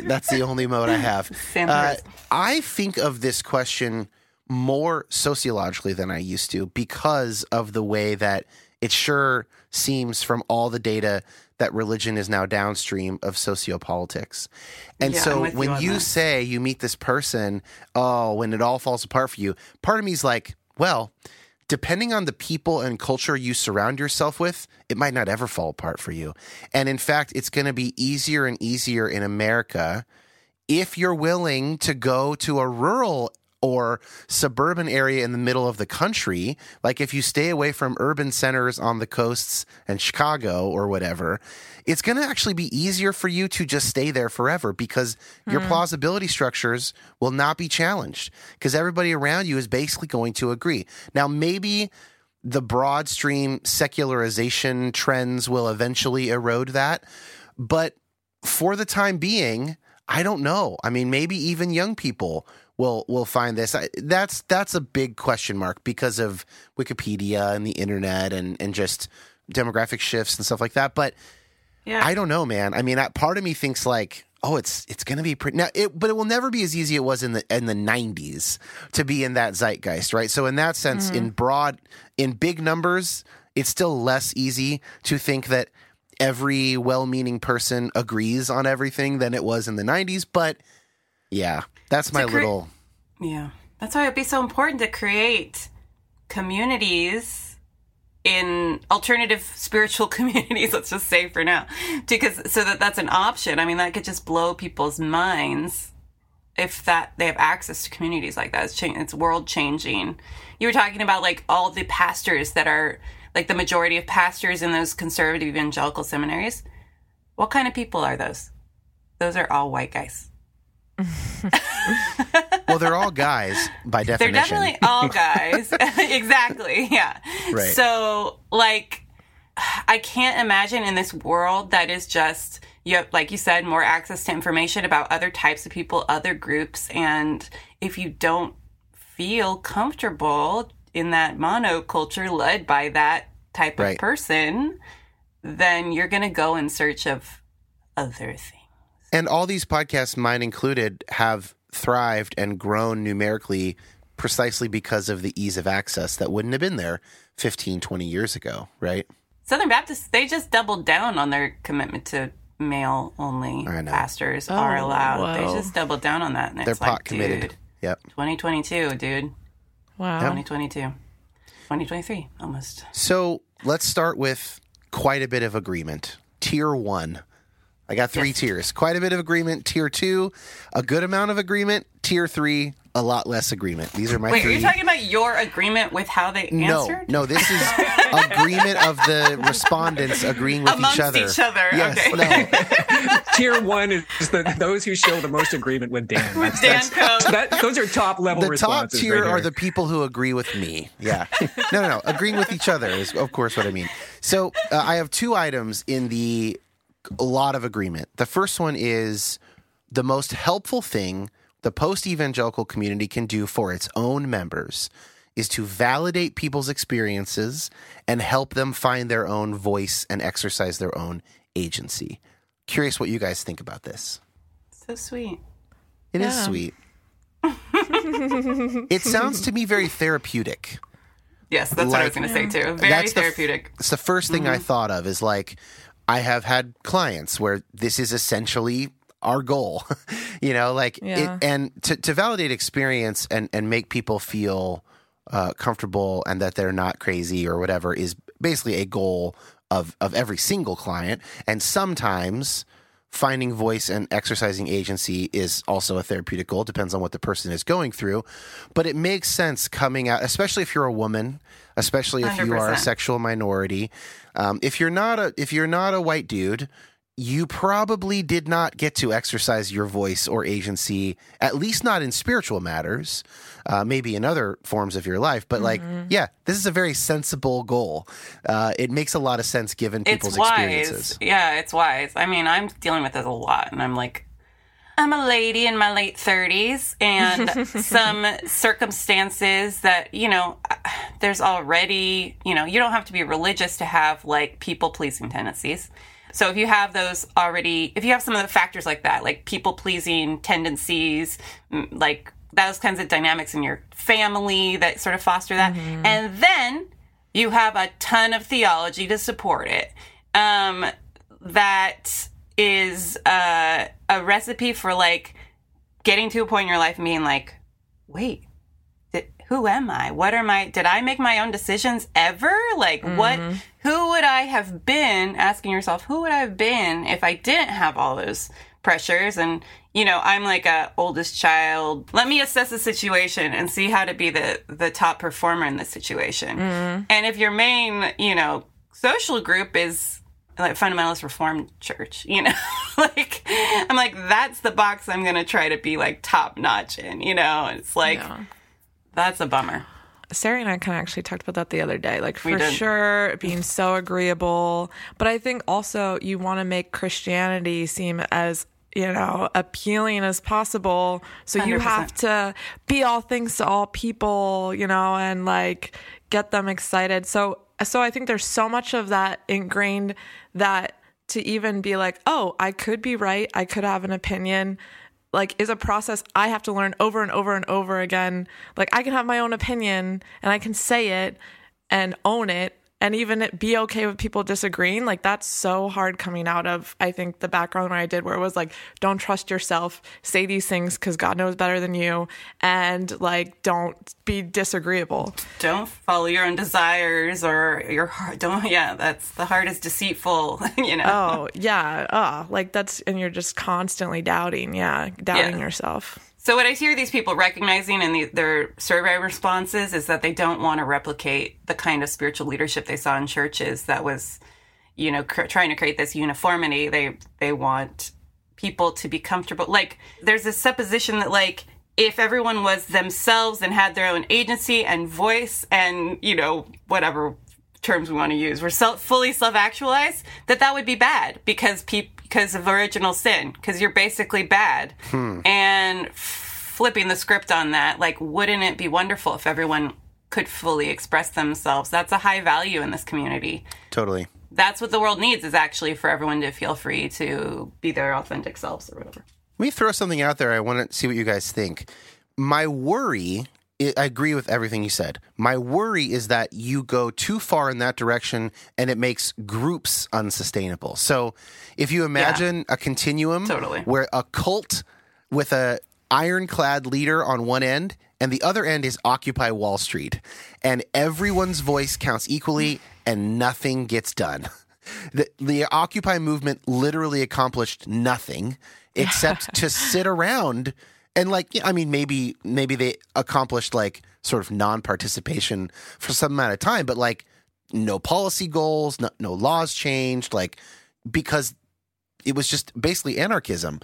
That's the only mode I have. Sam Uh, I think of this question more sociologically than I used to because of the way that it sure seems from all the data that religion is now downstream of sociopolitics. And Yeah, so with you when you say you meet this person, oh, when it all falls apart for you, part of me is like, well, depending on the people and culture you surround yourself with, it might not ever fall apart for you. And in fact, it's going to be easier and easier in America if you're willing to go to a rural or suburban area in the middle of the country, like if you stay away from urban centers on the coasts and Chicago or whatever, it's going to actually be easier for you to just stay there forever because your hmm. plausibility structures will not be challenged because everybody around you is basically going to agree. Now, maybe the broad stream secularization trends will eventually erode that, but for the time being, I don't know. I mean, maybe even young people will will find this. I, that's that's a big question mark because of Wikipedia and the internet and and just demographic shifts and stuff like that. But Yeah. I don't know, man. I mean, that part of me thinks like, oh, it's it's going to be pretty now. It, but it will never be as easy as it was in the in the '90s to be in that zeitgeist, right? So in that sense, mm-hmm. in broad, in big numbers, it's still less easy to think that every well-meaning person agrees on everything than it was in the '90s. But yeah, that's my cre- little. Yeah. That's why it'd be so important to create communities in alternative spiritual <laughs> communities, let's just say for now, because so that that's an option. I mean, that could just blow people's minds if that they have access to communities like that. It's, cha- it's world changing. You were talking about like all the pastors that are like the majority of pastors in those conservative evangelical seminaries. What kind of people are those? Those are all white guys. Well, they're all guys by definition. They're definitely all guys. <laughs> <laughs> exactly. Yeah. Right. So, like, I can't imagine in this world that is just, you have, like you said, more access to information about other types of people, other groups. And if you don't feel comfortable in that monoculture led by that type Right. of person, then you're going to go in search of other things. And all these podcasts, mine included, have thrived and grown numerically precisely because of the ease of access that wouldn't have been there 15, 20 years ago, right? Southern Baptists, they just doubled down on their commitment to male only I know. pastors oh, are allowed. wow. They just doubled down on that. And They're it's like, pot committed. dude, Yep. 2022, dude. Wow. 2022. 2023, almost. So let's start with quite a bit of agreement. Tier one I got three tiers. Quite a bit of agreement. Tier two, a good amount of agreement. Tier three, a lot less agreement. These are my Wait, three. are you talking about your agreement with how they no, answered? no, this is <laughs> agreement of the respondents agreeing with Amongst each other. each other, Yes, okay. no. <laughs> Tier one is the, those who show the most agreement with Dan. That's, Dan that's- that, those are top level the top tier right are the people who agree with me. Yeah. No, no, no. Agreeing with each other is, of course, what I mean. So uh, I have two items in the a lot of agreement. The first one is the most helpful thing the post evangelical community can do for its own members is to validate people's experiences and help them find their own voice and exercise their own agency. Curious what you guys think about this. So sweet. It is Yeah. sweet. <laughs> it sounds to me very therapeutic. Yes, that's what I was going to say too. Very That's the f- therapeutic. it's the first thing I mm-hmm. thought of is like I have had clients where this is essentially our goal. <laughs> you know, like Yeah. it and to, to validate experience and, and make people feel uh, comfortable and that they're not crazy or whatever is basically a goal of of every single client. And sometimes finding voice and exercising agency is also a therapeutic goal. Depends on what the person is going through, but it makes sense coming out, especially if you're a woman, especially if you are a sexual minority. Um, if you're not a if you're not a white dude, you probably did not get to exercise your voice or agency, at least not in spiritual matters, uh, maybe in other forms of your life. But like, yeah, this is a very sensible goal. Uh, it makes a lot of sense given people's It's wise. experiences. Yeah, it's wise. I mean, I'm dealing with this a lot, and I'm like, I'm a lady in my late 30s, and <laughs> some circumstances that, you know, there's already, you know, you don't have to be religious to have like people pleasing tendencies. So if you have those already, if you have some of the factors like that, like people pleasing tendencies, like those kinds of dynamics in your family that sort of foster that, and then you have a ton of theology to support it. Um, that is uh, a recipe for like getting to a point in your life and being like, wait, who am I? What are my, did I make my own decisions ever? Like, what, mm-hmm. who would I have been? Asking yourself, who would I have been if I didn't have all those pressures? And, you know, I'm like a oldest child. Let me assess the situation and see how to be the, the top performer in this situation. Mm-hmm. And if your main, you know, social group is like fundamentalist reformed church, you know, <laughs> like I'm like, that's the box I'm going to try to be like top notch in, you know, it's like, Yeah. That's a bummer. Sarah and I kind of actually talked about that the other day. Like, for sure, being so agreeable. But I think also you want to make Christianity seem as, you know, appealing as possible. So you 100%. have to be all things to all people, you know, and like get them excited. So, so I think there's so much of that ingrained that to even be like, oh, I could be right. I could have an opinion like is a process I have to learn over and over and over again. Like I can have my own opinion and I can say it and own it and even be okay with people disagreeing. Like that's so hard coming out of I think the background where I did where it was like don't trust yourself, say these things cuz God knows better than you and like don't be disagreeable. Don't follow your own desires or your heart. Don't, yeah, that's the heart is deceitful, <laughs> you know. Oh, yeah. Uh, like that's and you're just constantly doubting, yeah, doubting Yeah. yourself. So what I hear these people recognizing in the, their survey responses is that they don't want to replicate the kind of spiritual leadership they saw in churches that was, you know, cr- trying to create this uniformity. They they want people to be comfortable. Like there's this supposition that like if everyone was themselves and had their own agency and voice and you know whatever terms we want to use were self, fully self-actualized that that would be bad because peop because of original sin because you're basically bad hmm. and flipping the script on that like wouldn't it be wonderful if everyone could fully express themselves that's a high value in this community Totally. that's what the world needs is actually for everyone to feel free to be their authentic selves or whatever Let me throw something out there. I want to see what you guys think. My worry, I agree with everything you said. My worry is that you go too far in that direction and it makes groups unsustainable. So if you imagine a continuum Totally. where a cult with a ironclad leader on one end and the other end is Occupy Wall Street and everyone's voice counts equally and nothing gets done. <laughs> The, the Occupy movement literally accomplished nothing except <laughs> to sit around and like I mean maybe maybe they accomplished like sort of non-participation for some amount of time, but like no policy goals, no, no laws changed, like because it was just basically anarchism.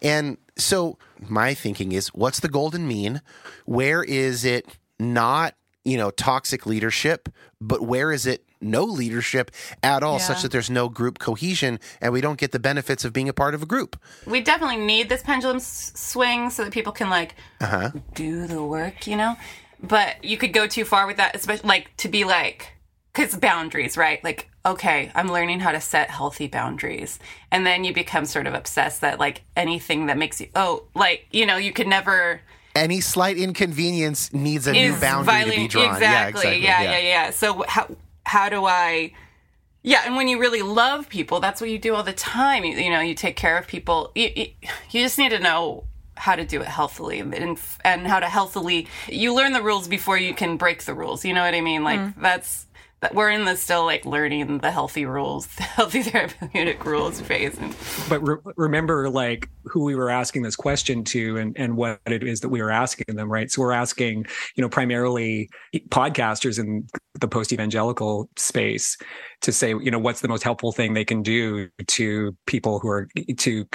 And so my thinking is what's the golden mean? Where is it not, you know, toxic leadership, but where is it no leadership at all, Yeah. such that there's no group cohesion and we don't get the benefits of being a part of a group? we definitely need this pendulum s- swing so that people can like uh-huh. do the work, you know. But you could go too far with that, especially like to be like, because boundaries, right? Like, okay, I'm learning how to set healthy boundaries, and then you become sort of obsessed that like anything that makes you, oh, like you know, you could never Any slight inconvenience needs a new boundary to be drawn. Exactly. yeah Yeah, yeah, yeah, So how how do I? Yeah, and when you really love people, that's what you do all the time. You, you know, you take care of people. You, you, you just need to know how to do it healthily and and how to healthily. You learn the rules before you can break the rules. You know what I mean? Like mm. that's that we're in the still like learning the healthy rules, the <laughs> healthy therapeutic rules phase. But re- remember like who we were asking this question to and, and what it is that we were asking them right so we're asking you know primarily podcasters in the post-evangelical space to say you know what's the most helpful thing they can do to people who are to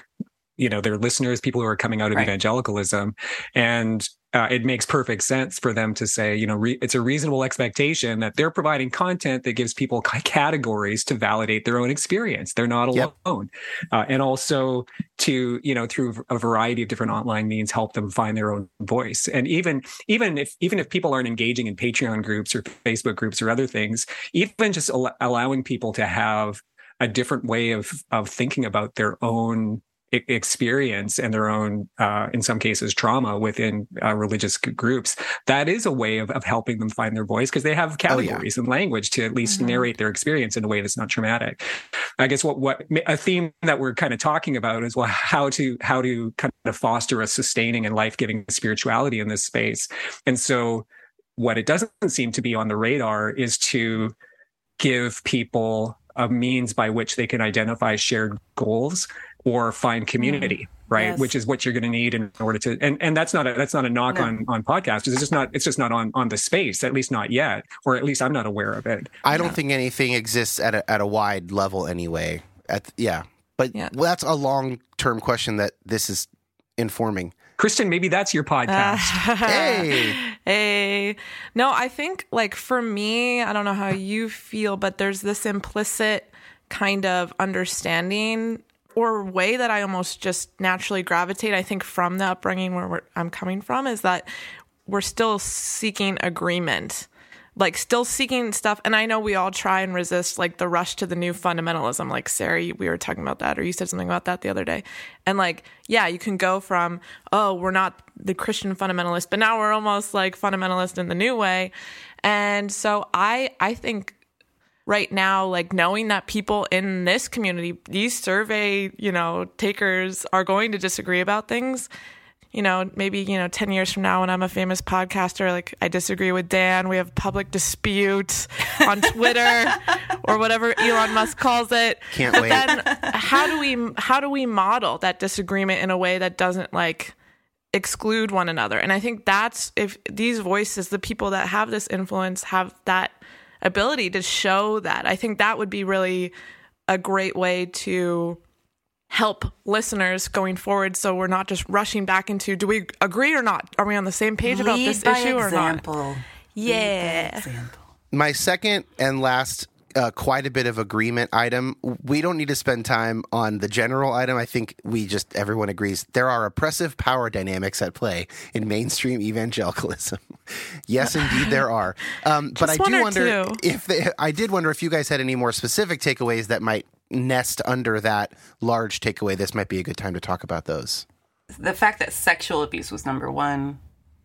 you know their listeners people who are coming out of Right. evangelicalism and uh, it makes perfect sense for them to say, you know, re- it's a reasonable expectation that they're providing content that gives people c- <laughs> categories to validate their own experience. They're not Yep. alone, uh, and also to, you know, through a variety of different online means, help them find their own voice. And even even if even if people aren't engaging in Patreon groups or Facebook groups or other things, even just al- allowing people to have a different way of of thinking about their own experience and their own, uh, in some cases, trauma within uh, religious groups. That is a way of, of helping them find their voice because they have categories and language to at least narrate their experience in a way that's not traumatic. I guess what what a theme that we're kind of talking about is well how to how to kind of foster a sustaining and life giving spirituality in this space. And so, what it doesn't seem to be on the radar is to give people a means by which they can identify shared goals or find mm. community right Yes. which is what you're going to need in order to and and that's not a that's not a knock No. on on podcasts it's just not it's just not on on the space at least not yet or at least i'm not aware of it I don't think anything exists at a, at a wide level anyway. At yeah, but Yeah. well, that's a long term question that this is informing. kristen maybe that's your podcast <laughs> Hey, Hey. No, I think like for me, I don't know how you feel, but there's this implicit kind of understanding or way that I almost just naturally gravitate. I think from the upbringing where I'm coming from is that we're still seeking agreement. Like still seeking stuff, and I know we all try and resist like the rush to the new fundamentalism. Like Sarah, we were talking about that, or you said something about that the other day. And like, yeah, you can go from oh, we're not the Christian fundamentalist, but now we're almost like fundamentalist in the new way. And so I, I think right now, like knowing that people in this community, these survey, you know, takers are going to disagree about things. You know, maybe, you know, 10 years from now when I'm a famous podcaster, like I disagree with Dan, we have public dispute <laughs> on Twitter or whatever Elon Musk calls it. Can't but wait. then how do we how do we model that disagreement in a way that doesn't like exclude one another. And I think that's if these voices, the people that have this influence, have that ability to show that. I think that would be really a great way to help listeners going forward so we're not just rushing back into do we agree or not? Are we on the same page about Lead this by issue or not? example. Yeah. Example. my second and last uh, quite a bit of agreement item. We don't need to spend time on the general item. I think we just everyone agrees there are oppressive power dynamics at play in mainstream evangelicalism. <laughs> yes, indeed, there are. Um, but I do wonder two. if they, I did wonder if you guys had any more specific takeaways that might nest under that large takeaway. This might be a good time to talk about those. the fact that sexual abuse was number one,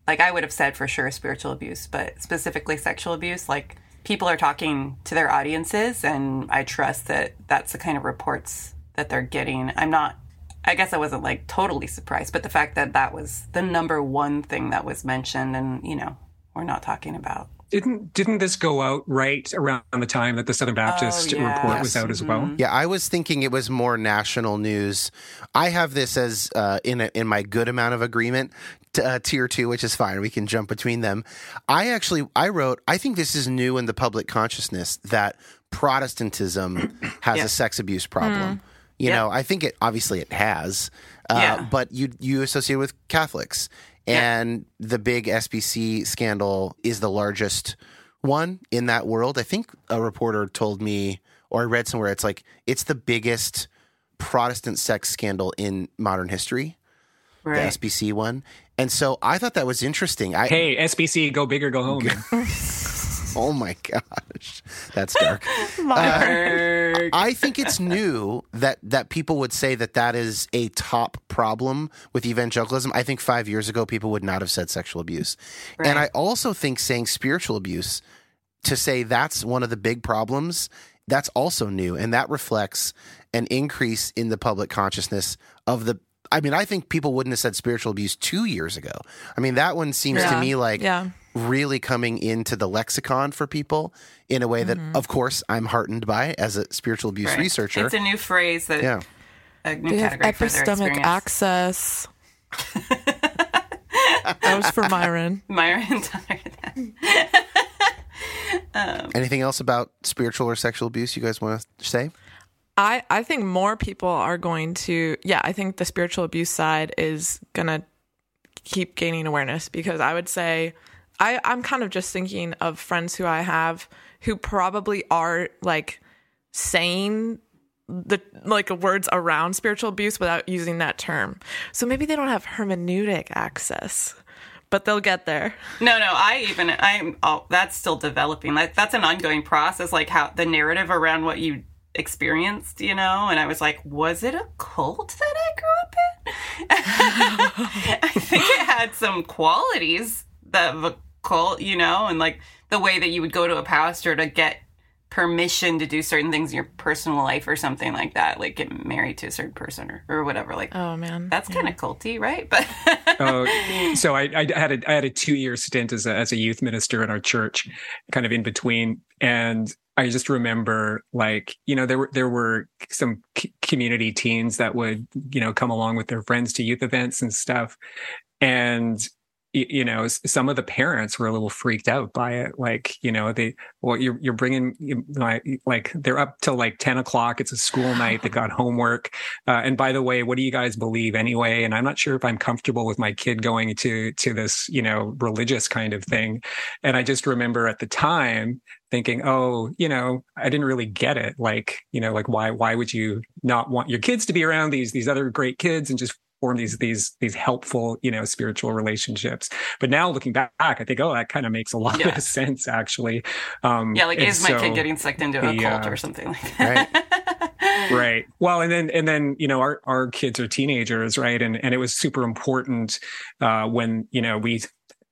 like I would have said for sure spiritual abuse, but specifically sexual abuse, like people are talking to their audiences, and I trust that that's the kind of reports that they're getting. I'm not, I guess I wasn't like totally surprised, but the fact that that was the number one thing that was mentioned, and you know, we're not talking about didn't didn't this go out right around the time that the Southern Baptist Oh, yeah. report was out as well? Yeah, I was thinking it was more national news. I have this as uh, in a, in my good amount of agreement to, uh, tier two, which is fine. We can jump between them. I actually I wrote. I think this is new in the public consciousness that Protestantism <coughs> has Yeah. a sex abuse problem. You Yeah. know, I think it obviously it has, uh, Yeah. but you you associate with Catholics, and the big SBC scandal is the largest one in that world. I think a reporter told me, or I read somewhere, it's like it's the biggest Protestant sex scandal in modern history, Right. the SBC one. And so I thought that was interesting. I Hey, SBC, go big or go home. <laughs> <laughs> <laughs> oh my gosh, that's dark. <laughs> Erg. Uh, I think it's new that that people would say that that is a top problem with evangelicalism. I think five years ago people would not have said sexual abuse, and I also think saying spiritual abuse to say that's one of the big problems that's also new, and that reflects an increase in the public consciousness of the. I mean, I think people wouldn't have said spiritual abuse two years ago. I mean, that one seems to me like Yeah. Really coming into the lexicon for people in a way that, Mm-hmm. of course, I'm heartened by as a spiritual abuse Right. researcher. It's a new phrase that yeah. a new They have category for their epistemic experience. access. <laughs> that was for Myron. Myra and Tyler. <laughs> Anything else about spiritual or sexual abuse you guys want to say? I, I think more people are going to yeah i think the spiritual abuse side is gonna keep gaining awareness because i would say I, i'm kind of just thinking of friends who i have who probably are like saying the like words around spiritual abuse without using that term so maybe they don't have hermeneutic access but they'll get there No, no, I even I'm oh that's still developing. Like that's an ongoing process, like how the narrative around what you experienced, you know, and I was like, was it a cult that I grew up in? <laughs> I think it had some qualities that cult, you know, and like the way that you would go to a pastor to get permission to do certain things in your personal life or something like that, like get married to a certain person or, or whatever. Like oh man that's kind of culty, right? But <laughs> Oh, so I, I had a I had a two year stint as a as a youth minister in our church, kind of in between, and I just remember like you know there were there were some c- community teens that would you know come along with their friends to youth events and stuff, and y- you know some of the parents were a little freaked out by it like you know they well you're you're bringing you- like like they're up till like 10 o'clock it's a school <sighs> night they got homework uh, and by the way what do you guys believe anyway? And i'm not sure if i'm comfortable with my kid going to to this you know religious kind of thing. And i just remember at the time thinking oh you know i didn't really get it like you know like why why would you not want your kids to be around these these other great kids and just form these these these helpful you know spiritual relationships. But now looking back i think oh that kind of makes a lot Yeah. of sense actually. Um yeah, like and is my so- kid getting sucked into a the, cult uh, or something like that? right. Well and then and then you know our our kids are teenagers right? And and it was super important uh when you know we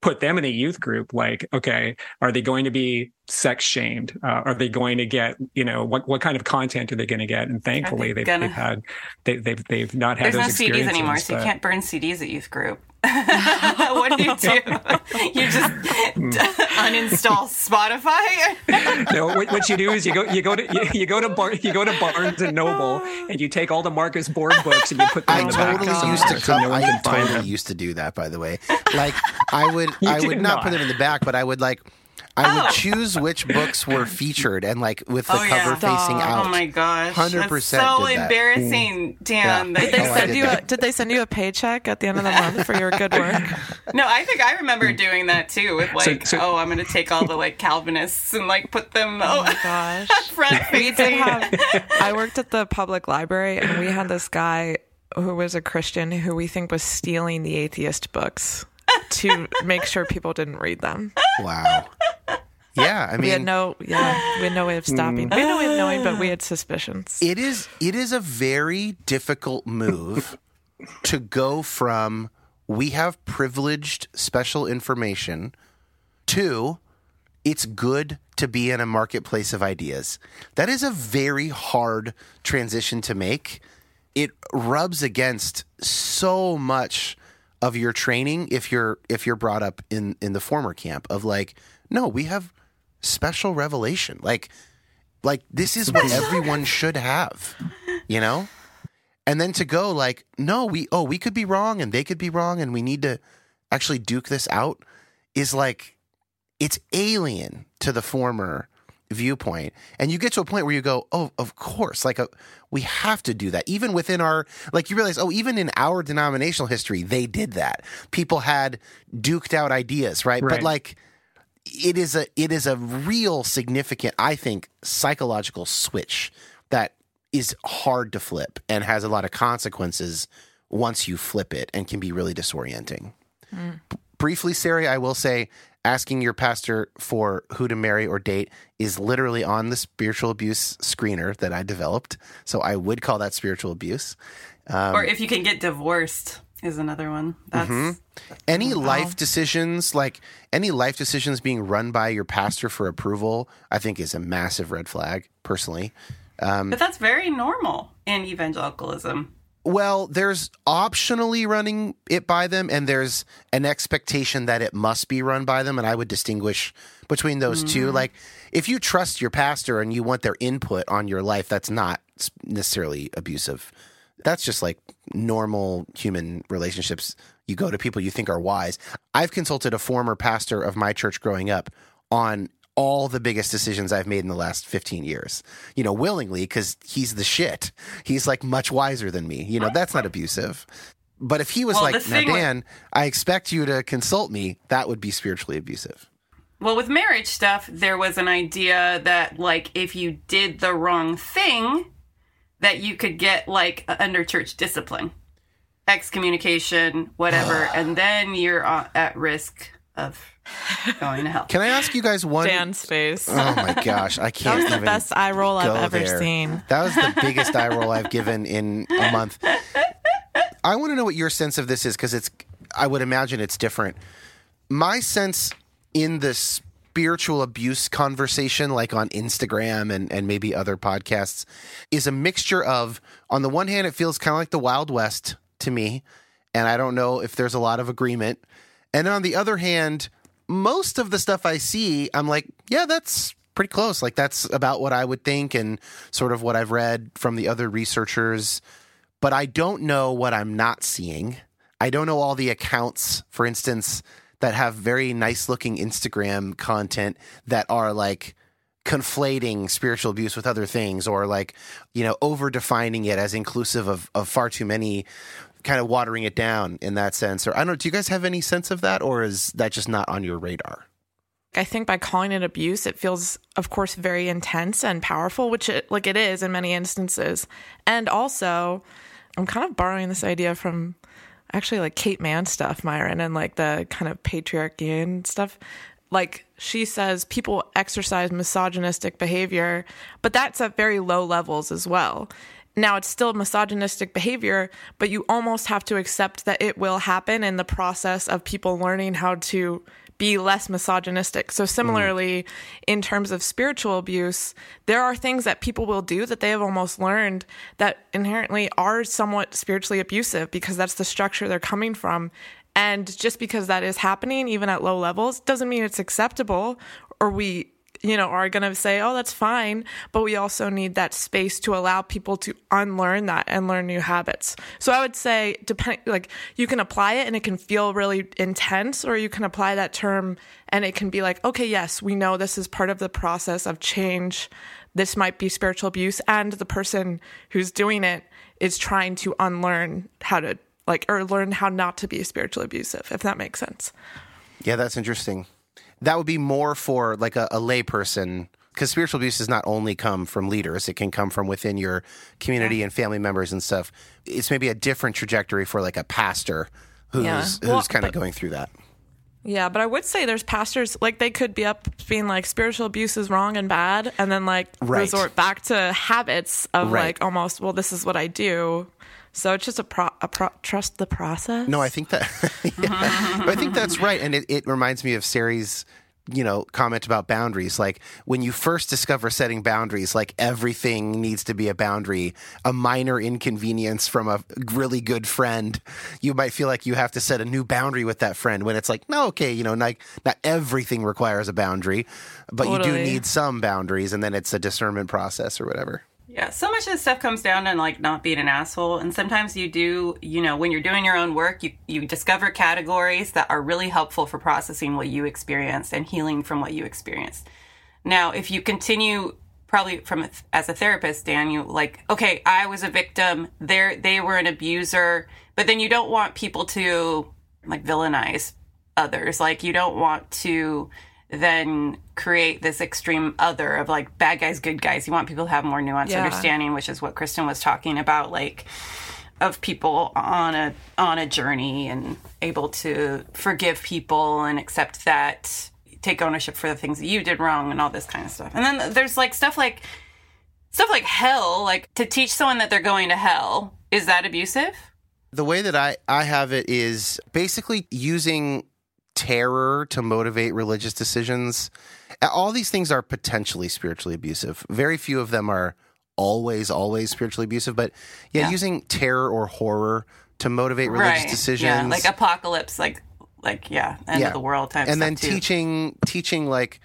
put them in a youth group like okay are they going to be sex shamed uh, are they going to get you know what what kind of content are they going to get and thankfully they've, gonna- they've had they, they've they've not had There's no CDs anymore, so you can't burn CDs at youth group. What do you do? <laughs> you just Hmm. <laughs> uninstall Spotify? <laughs> no, what, what you do is you go you go to you, you go to Bar, you go to Barnes and Noble and you take all the Marcus Borg books and you put them I in the back totally of used to somewhere so no I totally used to do that. By the way, like I would, You I would not, not. put them in the back, but I would like, I would Oh. choose which books were featured and like with the Oh, yeah. cover facing out. Oh my gosh, 100% That's so embarrassing, Dan. Yeah. Did they Oh, send you a did they send you a paycheck at the end of the month for your good work? <laughs> No, I think I remember hmm. doing that too. With like, so- oh, I'm going to take all the like Calvinists and like put them Oh oh, my gosh. <laughs> front We did have <laughs> I worked at the public library and we had this guy who was a Christian who we think was stealing the atheist books to make sure people didn't read them. Wow. Yeah, I mean, <laughs> We had no yeah, we had no way of hmm. stopping. We had no way of knowing, but we had suspicions. it is it is a very difficult move to go from we have privileged special information to it's good to be in a marketplace of ideas. That is a very hard transition to make. It rubs against so much of your training if you're if you're brought up in in the former camp of like No, we have special revelation. Like, like this is what everyone should have, you know? And then to go like, no, we oh, we could be wrong and they could be wrong and we need to actually duke this out is like it's alien to the former viewpoint and you get to a point where you go oh of course like a, we have to do that even within our like you realize oh even in our denominational history they did that people had duked out ideas right, Right. but like it is a it is a real significant i think psychological switch that is hard to flip and has a lot of consequences once you flip it and can be really disorienting. Mm. B- briefly Sari, i will say asking your pastor for who to marry or date is literally on the spiritual abuse screener that i developed. So i would call that spiritual abuse. Um, or if you can get divorced is another one. That's mm-hmm. any life decisions like any life decisions being run by your pastor for approval i think is a massive red flag personally. Um, but that's very normal in evangelicalism. well there's optionally running it by them and there's an expectation that it must be run by them and i would distinguish between those two. Mm. Like if you trust your pastor and you want their input on your life that's not necessarily abusive that's just like normal human relationships. You go to people you think are wise. I've consulted a former pastor of my church growing up on all the biggest decisions I've made in the last 15 years. You know, willingly because he's the shit. He's like much wiser than me. You know, that's not abusive. But if he was Well, like, now, Dan, I expect you to consult me, that would be spiritually abusive. Well, with marriage stuff, there was an idea that, like, if you did the wrong thing, that you could get, like, under church discipline, excommunication, whatever, <sighs> and then you're uh, at risk of going to hell. Can I ask you guys one? Dan's face. Oh my gosh, I <laughs> can't was the even best eye roll I've ever there. seen. That was the <laughs> biggest eye roll I've given in a month. I want to know what your sense of this is because it's. I would imagine it's different. My sense in the spiritual abuse conversation, like on Instagram and and maybe other podcasts, is a mixture of. On the one hand, it feels kind of like the Wild West to me, and I don't know if there's a lot of agreement. And on the other hand, most of the stuff I see, I'm like, yeah, that's pretty close. Like that's about what I would think and sort of what I've read from the other researchers. But I don't know what I'm not seeing. I don't know all the accounts, for instance, that have very nice looking Instagram content that are like conflating spiritual abuse with other things or like, you know, over defining it as inclusive of, of far too many kind of watering it down in that sense. Or I don't know, do you guys have any sense of that or is that just not on your radar? I think by calling it abuse, it feels, of course, very intense and powerful, which it, like it is in many instances. And also, I'm kind of borrowing this idea from actually like Kate Manne stuff, Myron, and like the kind of patriarchy and stuff. Like she says, people exercise misogynistic behavior, but that's at very low levels as well. Now it's still misogynistic behavior, but you almost have to accept that it will happen in the process of people learning how to be less misogynistic. So mm-hmm. similarly, in terms of spiritual abuse, there are things that people will do that they have almost learned that inherently are somewhat spiritually abusive because that's the structure they're coming from. And just because that is happening, even at low levels, doesn't mean it's acceptable or we you know, are going to say, oh, that's fine. But we also need that space to allow people to unlearn that and learn new habits. So I would say, depend, like, you can apply it and it can feel really intense, or you can apply that term and it can be like, okay, yes, we know this is part of the process of change. This might be spiritual abuse. And the person who's doing it is trying to unlearn how to, like, or learn how not to be spiritually abusive, if that makes sense. Yeah, that's interesting. That would be more for like a, a lay person because spiritual abuse does not only come from leaders; it can come from within your community and family members and stuff. It's maybe a different trajectory for like a pastor who's Yeah. who's Well, kind of going through that. Yeah, but I would say there's pastors like they could be up being like spiritual abuse is wrong and bad, and then like Right. resort back to habits of Right. like almost well, this is what I do. So it's just a pro, a pro trust the process. No, I think that <laughs> yeah. I think that's right, and it, it reminds me of Sari's you know, comment about boundaries. Like when you first discover setting boundaries, like everything needs to be a boundary. A minor inconvenience from a really good friend, you might feel like you have to set a new boundary with that friend when it's like, no, okay, you know, not, not everything requires a boundary, but you do need some boundaries and then it's a discernment process or whatever. Yeah, so much of this stuff comes down to like not being an asshole, and sometimes you do, you know, when you're doing your own work, you you discover categories that are really helpful for processing what you experienced and healing from what you experienced. Now, if you continue probably from a- as a therapist, Dan, you like, okay, I was a victim, they they were an abuser, but then you don't want people to like villainize others. Like you don't want to then create this extreme other of like bad guys, good guys. You want people to have more nuanced Yeah. understanding, which is what Kristen was talking about, like of people on a on a journey and able to forgive people and accept that take ownership for the things that you did wrong and all this kind of stuff. And then there's like stuff like stuff like hell, like to teach someone that they're going to hell, is that abusive? The way that I, I have it is basically using terror to motivate religious decisions. All these things are potentially spiritually abusive. Very few of them are always, always spiritually abusive. But yeah, Yeah. using terror or horror to motivate religious decisions. Yeah, like apocalypse, like like yeah, end Yeah. of the world type and then too. teaching teaching like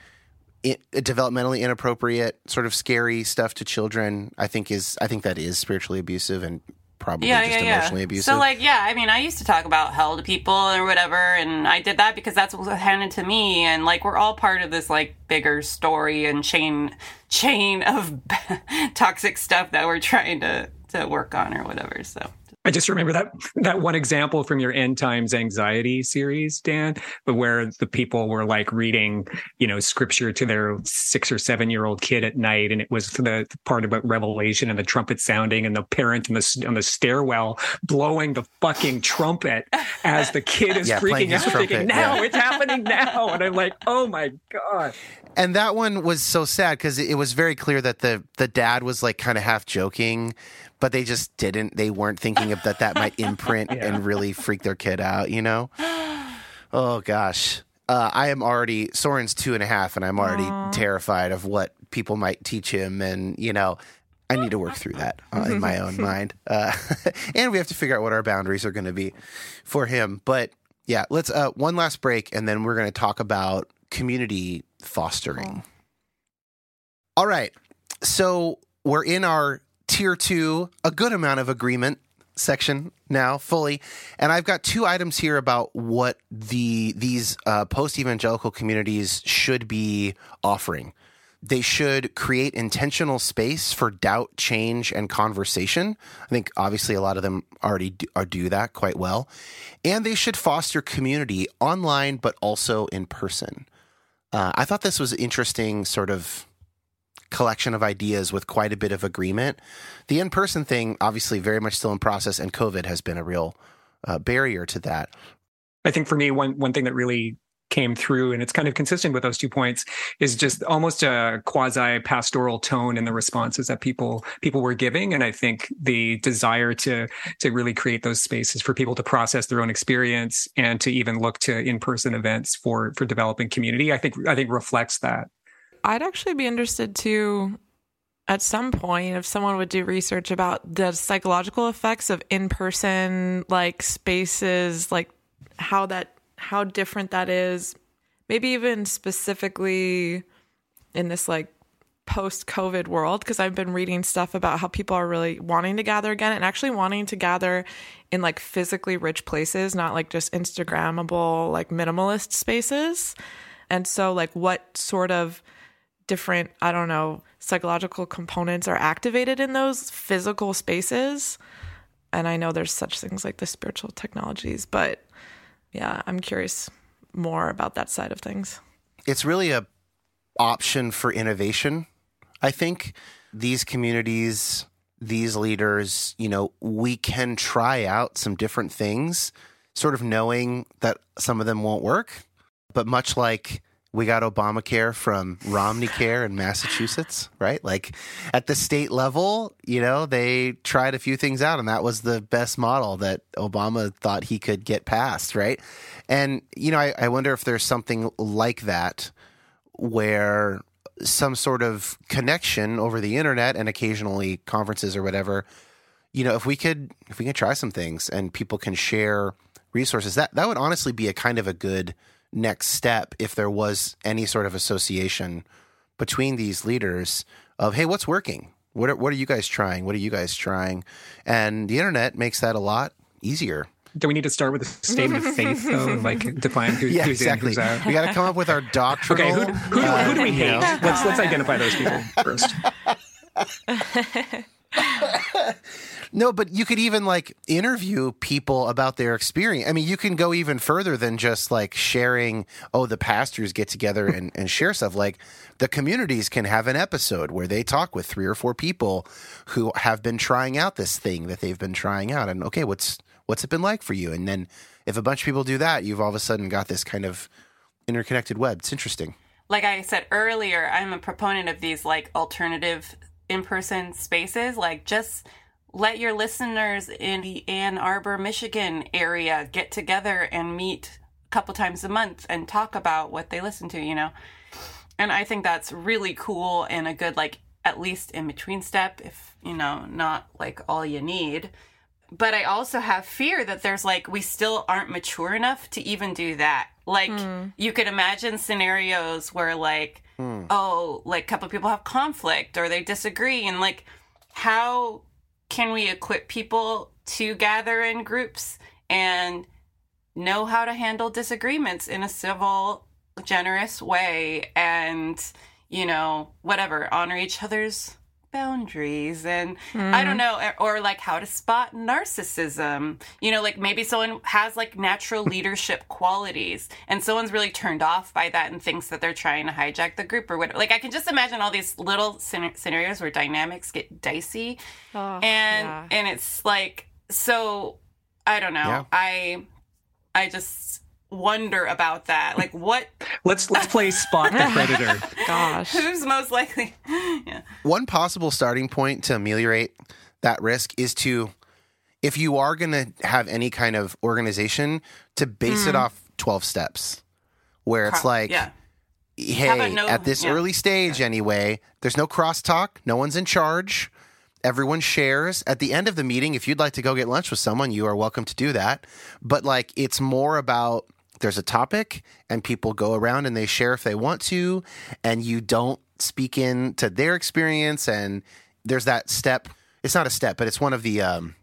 i developmentally inappropriate sort of scary stuff to children i think is i think that is spiritually abusive and probably yeah, just yeah, yeah. emotionally abusive So like, yeah, I mean, I used to talk about hell to people or whatever, and I did that because that's what was handed to me, and like we're all part of this like bigger story and chain chain of <laughs> toxic stuff that we're trying to to work on or whatever. So I just remember that that one example from your end times anxiety series, Dan, but where the people were like reading, you know, scripture to their six or seven year old kid at night, and it was the part about Revelation and the trumpet sounding, and the parent in the on the stairwell blowing the fucking trumpet as the kid is Yeah, freaking out, thinking, "Now yeah. it's happening now," and I'm like, "Oh my god." and that one was so sad because it was very clear that the the dad was like kind of half joking but they just didn't they weren't thinking of that that might imprint <laughs> and really freak their kid out you know? Oh gosh. Uh, i am already soren's two and a half and i'm already terrified of what people might teach him and you know I need to work through that uh, in my own <laughs> mind, uh, <laughs> and we have to figure out what our boundaries are going to be for him. But yeah, let's uh, one last break, and then we're going to talk about community fostering. All right, so we're in our tier two, a good amount of agreement section now fully and i've got two items here about what the these uh, post-evangelical communities should be offering they should create intentional space for doubt, change, and conversation. I think obviously a lot of them already do, are, do that quite well. And they should foster community online, but also in person. Uh, I thought this was interesting sort of collection of ideas with quite a bit of agreement. The in person thing, obviously, very much still in process, and COVID has been a real uh, barrier to that. I think for me, one one thing that really came through, and it's kind of consistent with those two points, is just almost a quasi pastoral tone in the responses that people people were giving, and I think the desire to to really create those spaces for people to process their own experience and to even look to in person events for for developing community. I think I think reflects that. I'd actually be interested to, at some point, if someone would do research about the psychological effects of in person like spaces, like how that how different that is. Maybe even specifically in this like post COVID world, because I've been reading stuff about how people are really wanting to gather again and actually wanting to gather in like physically rich places, not like just Instagrammable, like minimalist spaces. And so, like, what sort of different, I don't know, psychological components are activated in those physical spaces? And I know there's such things like the spiritual technologies, but yeah, I'm curious more about that side of things. it's really a option for innovation. I think these communities, these leaders, you know, we can try out some different things, sort of knowing that some of them won't work. But much like we got Obamacare from Romney Care in Massachusetts, right? Like at the state level, you know, they tried a few things out and that was the best model that Obama thought he could get passed, right? And, you know, I, I wonder if there's something like that where some sort of connection over the internet and occasionally conferences or whatever you know if we could if we could try some things and people can share resources that that would honestly be a kind of a good next step if there was any sort of association between these leaders of hey what's working what are, what are you guys trying what are you guys trying and the internet makes that a lot easier Do we need to start with a statement of <laughs> faith, though? Like define who, yeah who's exactly in, who's out? we got to come up with our doctrinal Okay, who, who, do- who do we uh, you hate? know. Let's let's identify those people first. <laughs> <laughs> No, but you could even like interview people about their experience. I mean, you can go even further than just like sharing, oh, the pastors get together and, and share stuff. Like the communities can have an episode where they talk with three or four people who have been trying out this thing that they've been trying out. And okay, what's what's it been like for you? And then if a bunch of people do that, you've all of a sudden got this kind of interconnected web. It's interesting. like I said earlier, I'm a proponent of these like alternative in-person spaces. Like just let your listeners in the Ann Arbor, Michigan area get together and meet a couple times a month and talk about what they listen to, you know. And I think that's really cool and a good like at least in between step if, you know, not like all you need. But I also have fear that there's like we still aren't mature enough to even do that. Like hmm. you could imagine scenarios where like hmm. oh, like a couple people have conflict or they disagree and like how can we equip people to gather in groups and know how to handle disagreements in a civil, generous way and, you know, whatever, honor each other's boundaries and I don't hmm. know or, or like how to spot narcissism. You know, like maybe someone has like natural <laughs> leadership qualities and someone's really turned off by that and thinks that they're trying to hijack the group or whatever. Like I can just imagine all these little scen- scenarios where dynamics get dicey Oh, and yeah. and it's like so I don't know. Yeah. I I just wonder about that. Like what Let's let's play spot the <laughs> predator. Gosh. who's most likely <laughs> yeah. One possible starting point to ameliorate that risk is to, if you are going to have any kind of organization, to base it hmm. off 12 steps, where it's like, yeah. hey, no- at this yeah. early stage anyway, there's no crosstalk, no one's in charge. Everyone shares. At the end of the meeting, if you'd like to go get lunch with someone, you are welcome to do that. But like, it's more about there's a topic and people go around and they share if they want to, and you don't speak in to their experience. And there's that step. It's not a step, but it's one of the um,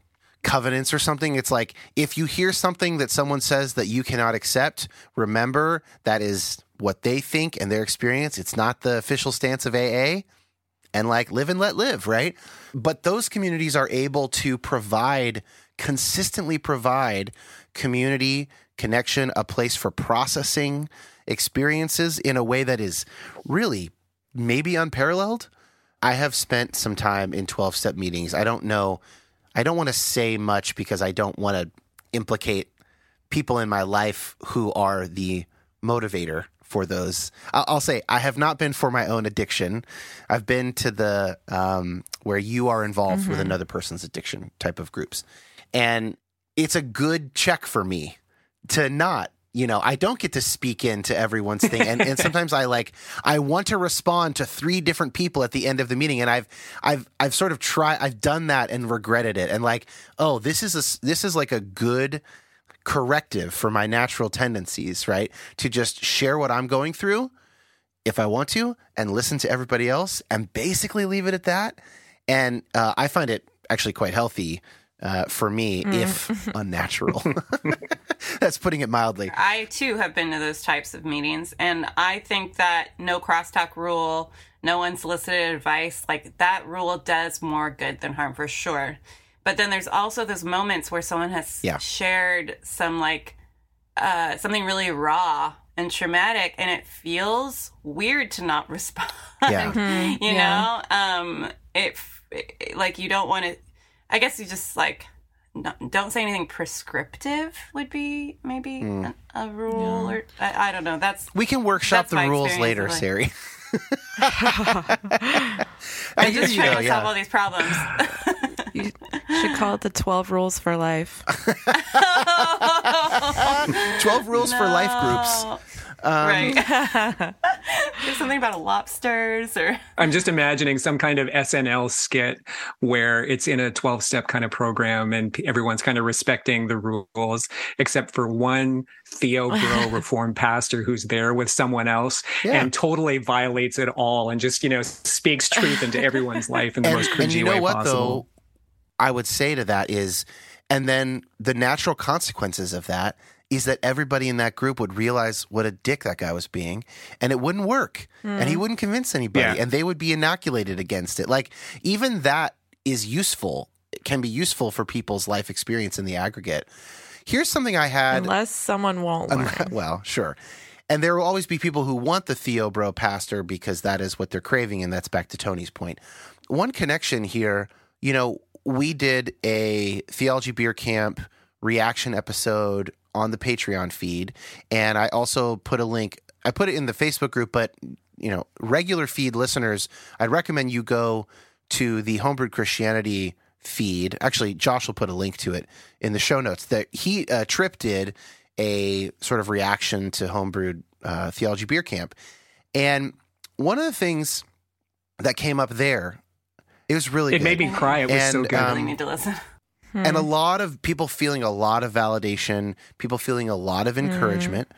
covenants or something. It's like if you hear something that someone says that you cannot accept, remember that is what they think and their experience. It's not the official stance of AA. And like live and let live, right? But those communities are able to provide, consistently provide community, connection, a place for processing experiences in a way that is really maybe unparalleled. I have spent some time in 12 step meetings. I don't know. I don't want to say much because I don't want to implicate people in my life who are the motivator for those. I'll, say I have not been for my own addiction. I've been to the um, where you are involved with another person's addiction type of groups, and it's a good check for me to not. You know, I don't get to speak into everyone's thing, and, and <laughs> sometimes I like I want to respond to three different people at the end of the meeting, and I've I've I've sort of tried I've done that and regretted it, and like oh this is a this is like a good corrective for my natural tendencies, right? To just share what I'm going through if I want to and listen to everybody else and basically leave it at that. And uh, I find it actually quite healthy uh, for me, if <laughs> unnatural. <laughs> That's putting it mildly. I too have been to those types of meetings, and I think that no crosstalk rule, no unsolicited advice, like that rule does more good than harm for sure. But then there's also those moments where someone has Yeah. shared some like uh, something really raw and traumatic, and it feels weird to not <laughs> respond. Yeah. you know, um, it, it like you don't want to. I guess you just like no, don't say anything prescriptive would be maybe Hmm. a, a rule or I, I don't know. That's We can workshop That's the rules later, of, like- Sari. <laughs> I I'm just you, trying though, to solve yeah. all these problems. <laughs> You should call it the 12 rules for life. <laughs> 12 rules for life groups. Right. Um, <laughs> There's something about lobsters or <laughs> I'm just imagining some kind of SNL skit where it's in a 12 step kind of program and everyone's kind of respecting the rules, except for one Theo <laughs> Bro reformed pastor who's there with someone else yeah. and totally violates it all and just, you know, speaks truth into everyone's life in the and, most cringy and you know way what, possible. Though, I would say to that is, and then the natural consequences of that is that everybody in that group would realize what a dick that guy was being and it wouldn't work mm. and he hmm. wouldn't convince anybody yeah. and they would be inoculated against it like even that is useful it can be useful for people's life experience in the aggregate here's something i had unless someone won't learn. <laughs> well sure and there will always be people who want the theo bro pastor because that is what they're craving and that's back to tony's point one connection here you know we did a theology beer camp reaction episode on the Patreon feed. And I also put a link, I put it in the Facebook group, but you know, regular feed listeners, I'd recommend you go to the Homebrewed Christianity feed. Actually, Josh will put a link to it in the show notes. That he uh, Tripp did a sort of reaction to Homebrewed uh, Theology Beer Camp, and one of the things that came up there, it was really it good. made me cry. It was and, so good. Um, I really need to listen. Hmm. And a lot of people feeling a lot of validation, people feeling a lot of encouragement. Hmm.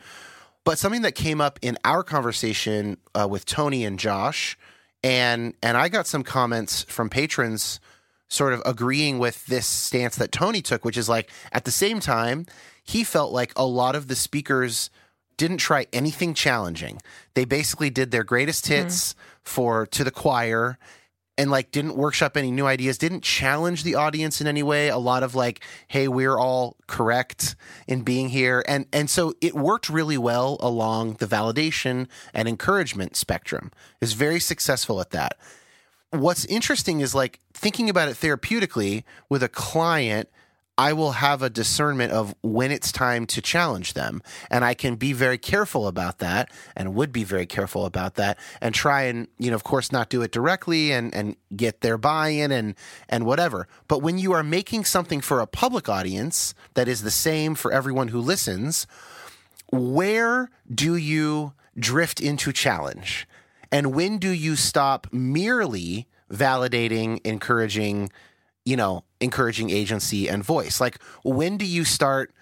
But something that came up in our conversation uh, with Tony and Josh, and and I got some comments from patrons sort of agreeing with this stance that Tony took, which is like at the same time, he felt like a lot of the speakers didn't try anything challenging. They basically did their greatest hmm. hits mm. for to the choir and like didn't workshop any new ideas, didn't challenge the audience in any way. A lot of like, hey, we're all correct in being here. And and so it worked really well along the validation and encouragement spectrum. Is very successful at that. What's interesting is like thinking about it therapeutically with a client I will have a discernment of when it's time to challenge them. And I can be very careful about that and would be very careful about that and try and, you know, of course, not do it directly and, and get their buy in and, and whatever. But when you are making something for a public audience that is the same for everyone who listens, where do you drift into challenge? And when do you stop merely validating, encouraging, you know, encouraging agency and voice? Like, when do you start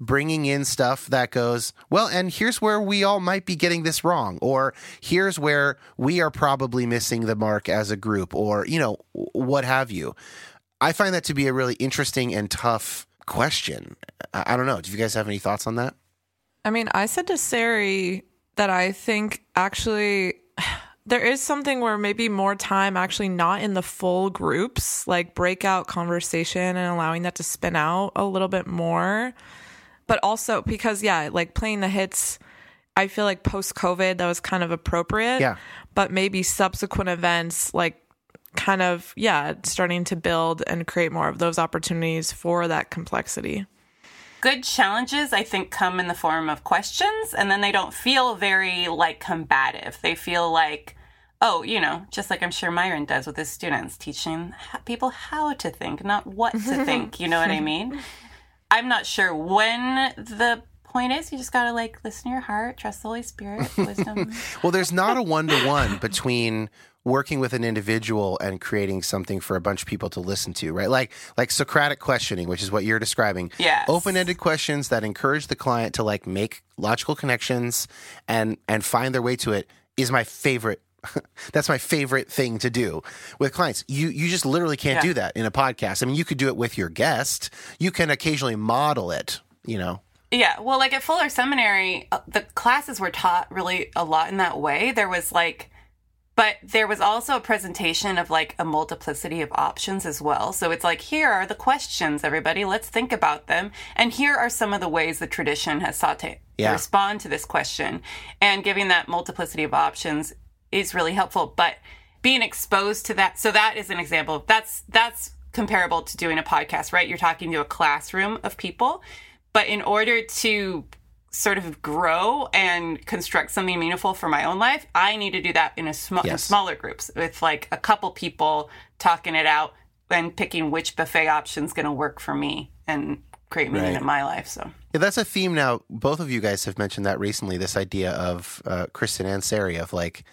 bringing in stuff that goes, well, and here's where we all might be getting this wrong, or here's where we are probably missing the mark as a group, or, you know, what have you? I find that to be a really interesting and tough question. I, don't know. Do you guys have any thoughts on that? I mean, I said to Sari that I think actually there is something where maybe more time actually not in the full groups, like breakout conversation and allowing that to spin out a little bit more. But also because, yeah, like playing the hits, I feel like post COVID, that was kind of appropriate. Yeah. But maybe subsequent events, like kind of, yeah, starting to build and create more of those opportunities for that complexity good challenges i think come in the form of questions and then they don't feel very like combative they feel like oh you know just like i'm sure myron does with his students teaching people how to think not what to think you know what i mean <laughs> i'm not sure when the point is you just gotta like listen to your heart trust the holy spirit <laughs> wisdom well there's not a one-to-one between working with an individual and creating something for a bunch of people to listen to, right? Like like Socratic questioning, which is what you're describing. Yeah. Open-ended questions that encourage the client to like make logical connections and and find their way to it is my favorite <laughs> that's my favorite thing to do with clients. You you just literally can't yeah. do that in a podcast. I mean, you could do it with your guest. You can occasionally model it, you know. Yeah, well, like at Fuller Seminary, uh, the classes were taught really a lot in that way. There was like but there was also a presentation of like a multiplicity of options as well. So it's like, here are the questions, everybody. Let's think about them. And here are some of the ways the tradition has sought to yeah. respond to this question. And giving that multiplicity of options is really helpful. But being exposed to that, so that is an example. That's that's comparable to doing a podcast, right? You're talking to a classroom of people. But in order to sort of grow and construct something meaningful for my own life, I need to do that in a sm- yes. smaller groups with like a couple people talking it out and picking which buffet option is going to work for me and create meaning Right. in my life. So Yeah, that's a theme now. Both of you guys have mentioned that recently. This idea of uh, Kristen and Sari of like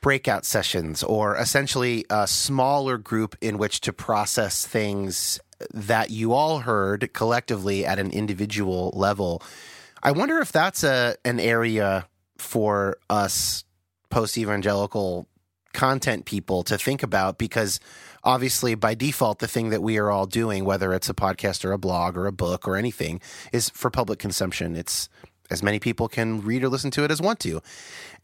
breakout sessions, or essentially a smaller group in which to process things that you all heard collectively at an individual level. I wonder if that's a an area for us post evangelical content people to think about because obviously by default the thing that we are all doing whether it's a podcast or a blog or a book or anything is for public consumption it's as many people can read or listen to it as want to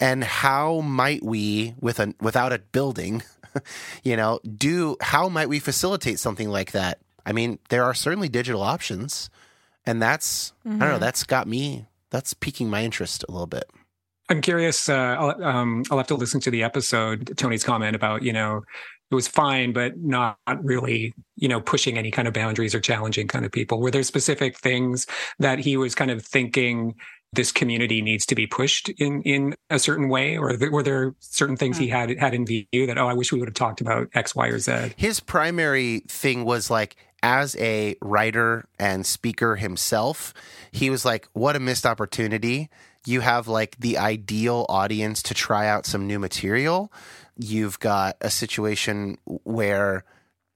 and how might we with a without a building <laughs> you know do how might we facilitate something like that i mean there are certainly digital options and that's i don't know that's got me that's piquing my interest a little bit I'm curious. Uh, I'll, um, I'll have to listen to the episode. Tony's comment about you know it was fine, but not really you know pushing any kind of boundaries or challenging kind of people. Were there specific things that he was kind of thinking this community needs to be pushed in in a certain way, or th- were there certain things he hmm. had had in view that oh I wish we would have talked about X, Y, or Z? his primary thing was like as a writer and speaker himself he was like what a missed opportunity you have like the ideal audience to try out some new material you've got a situation where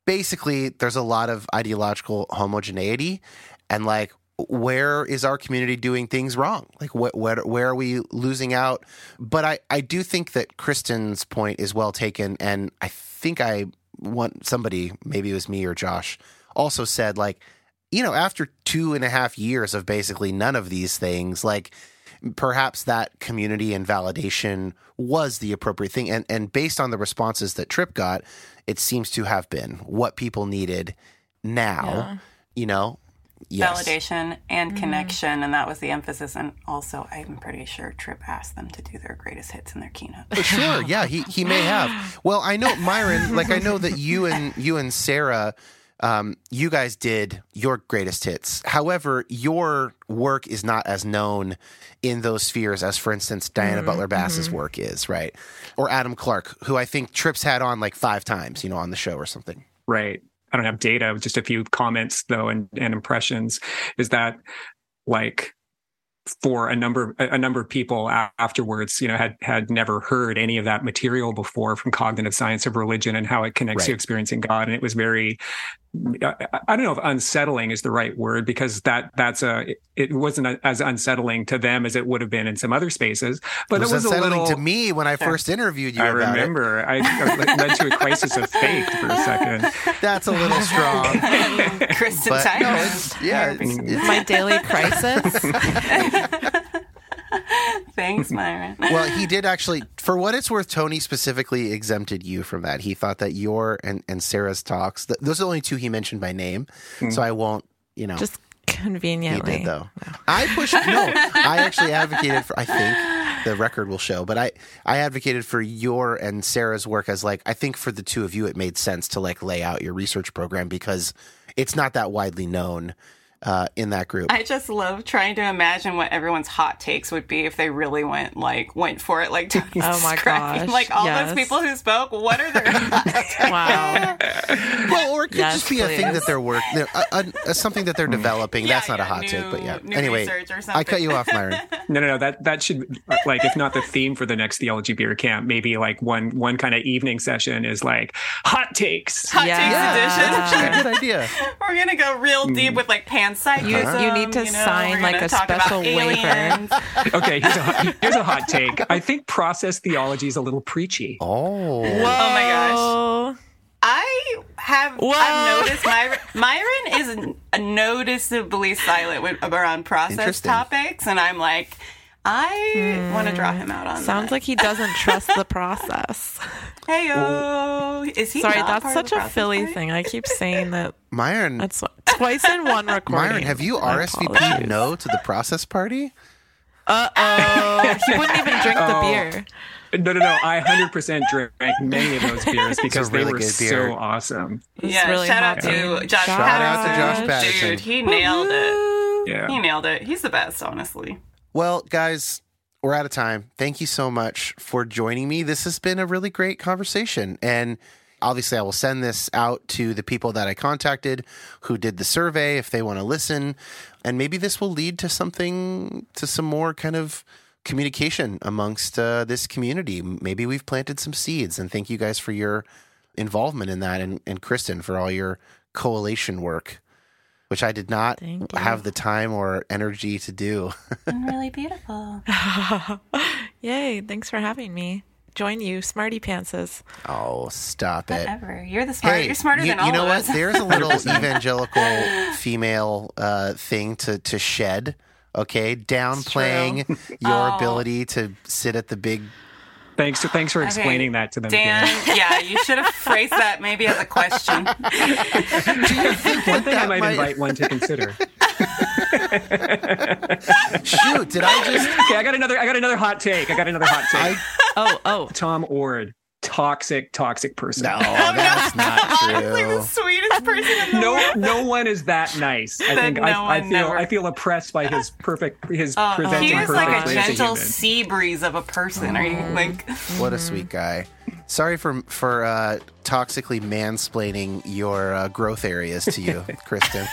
basically there's a lot of ideological homogeneity and like where is our community doing things wrong? Like what, where are we losing out? But i i do think that kristen's point is well taken and i think i want somebody maybe it was me or josh also said like you know after two and a half years of basically none of these things like perhaps that community and validation was the appropriate thing. And and based on the responses that Tripp got it seems to have been what people needed now you know? Yes. Validation and mm-hmm. connection, and that was the emphasis. And also, I'm pretty sure Tripp asked them to do their greatest hits in their keynote. sure. <laughs> Yeah he he may have. Well i know myron like i know that you and you and sarah um, you guys did your greatest hits however your work is not as known in those spheres as for instance diana butler bass's work is right or adam clark who i think Tripp's had on like five times you know on the show or something Right. I don't have data, just a few comments though, and, and impressions. Is that like for a number a number of people afterwards, you know, had had never heard any of that material before from cognitive science of religion and how it connects to experiencing God, and it was very. I I don't know if unsettling is the right word because that that's a it wasn't as unsettling to them as it would have been in some other spaces, but it was, it was a unsettling little. to me when i <laughs> first interviewed you I about it remember I, I led to a crisis of faith for a second. <laughs> that's a little strong <laughs> Kristen but no, Tyler. it's, yeah it's, it's My daily crisis. <laughs> Thanks, Myron. <laughs> well, he did actually. For what it's worth, Tony specifically exempted you from that. He thought that your and, and Sarah's talks, th- those are the only two he mentioned by name. Hmm. So I won't, you know. Just conveniently. he conveniently. did though. I pushed. <laughs> No, I actually advocated for. I think the record will show, but I I advocated for your and Sarah's work as like I think for the two of you, it made sense to like lay out your research program because it's not that widely known uh, in that group. I just love trying to imagine what everyone's hot takes would be if they really went like went for it like <laughs> Oh my gosh, Like all yes. those people who spoke, what are their <laughs> hot Wow. Well, or it could Yes, just be a thing that they're working, they're, uh, uh, something that they're developing. Yeah, That's not a hot new- take, but yeah. new Anyway, research or I cut you off, Myron. <laughs> No, no, no. That that should like if not the theme for the next theology beer camp, maybe like one one kind of evening session is like hot takes. hot Yeah. takes That's edition? actually a good idea. We're gonna go real deep with like panpsychism. You- you um, need to know, sign, like, a special waiver. <laughs> Okay, here's a hot, here's a hot <laughs> take. I think process theology is a little preachy. Oh. Oh my gosh. I have Whoa. I've noticed Myron, Myron is noticeably silent with, around process topics, and I'm like, I want to draw him out on Sounds that. like he doesn't trust the <laughs> process. Hey, oh, is he? Sorry, not that's part such the a Philly party? thing. I keep saying that. <laughs> Myron, That's twice in one <laughs> recording. Myron, have you RSVP'd no to the process party? Uh oh. he wouldn't even drink the Oh. beer. No, no, no. I 100% drank many of those beers because really they were so awesome. Yeah, really shout out to. Josh Shout out to Josh Patterson. Dude, he nailed it. Yeah. He nailed it. He's the best, honestly. Well, guys, we're out of time. Thank you so much for joining me. This has been a really great conversation. And obviously, I will send this out to the people that I contacted who did the survey if they want to listen. And maybe this will lead to something, to some more kind of communication amongst uh, this community. Maybe we've planted some seeds. And thank you guys for your involvement in that. And, and Kristen for all your coalition work, which I did not have the time or energy to do. <laughs> Really beautiful. <laughs> Yay! Thanks for having me. Join you, smarty pantses. oh, stop it. Whatever. You're the smart. You're smarter you, than all of us. you know what? There's a little evangelical <laughs> female uh, thing to to shed. Okay, downplaying your Oh. ability to sit at the big. Thanks, thanks for explaining that to them. Dan, Dan. <laughs> yeah, you should have phrased that maybe as a question. One thing I might might- invite one to consider. Shoot! Did I just? Okay, I got another. I got another hot take. I got another hot take. I, Oh, oh. Tom Ord, toxic, toxic person. no, <laughs> that's not He's <laughs> like the true. sweetest person in the No, world. no one is that nice. I think no I, I feel never- I feel oppressed by his perfect his Uh, presenting he is like a gentle human. sea breeze of a person. Are you like? What a sweet guy. Sorry for for uh, toxically mansplaining your uh, growth areas to you, <laughs> Kristen.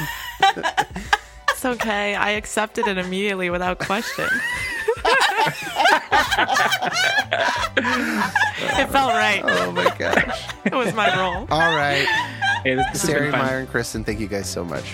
It's okay. I accepted it immediately without question. <laughs> it felt right. Oh my gosh! <laughs> It was my role. All right, Hey, this, this Sarah, been. Meyer, and Kristen. Thank you guys so much.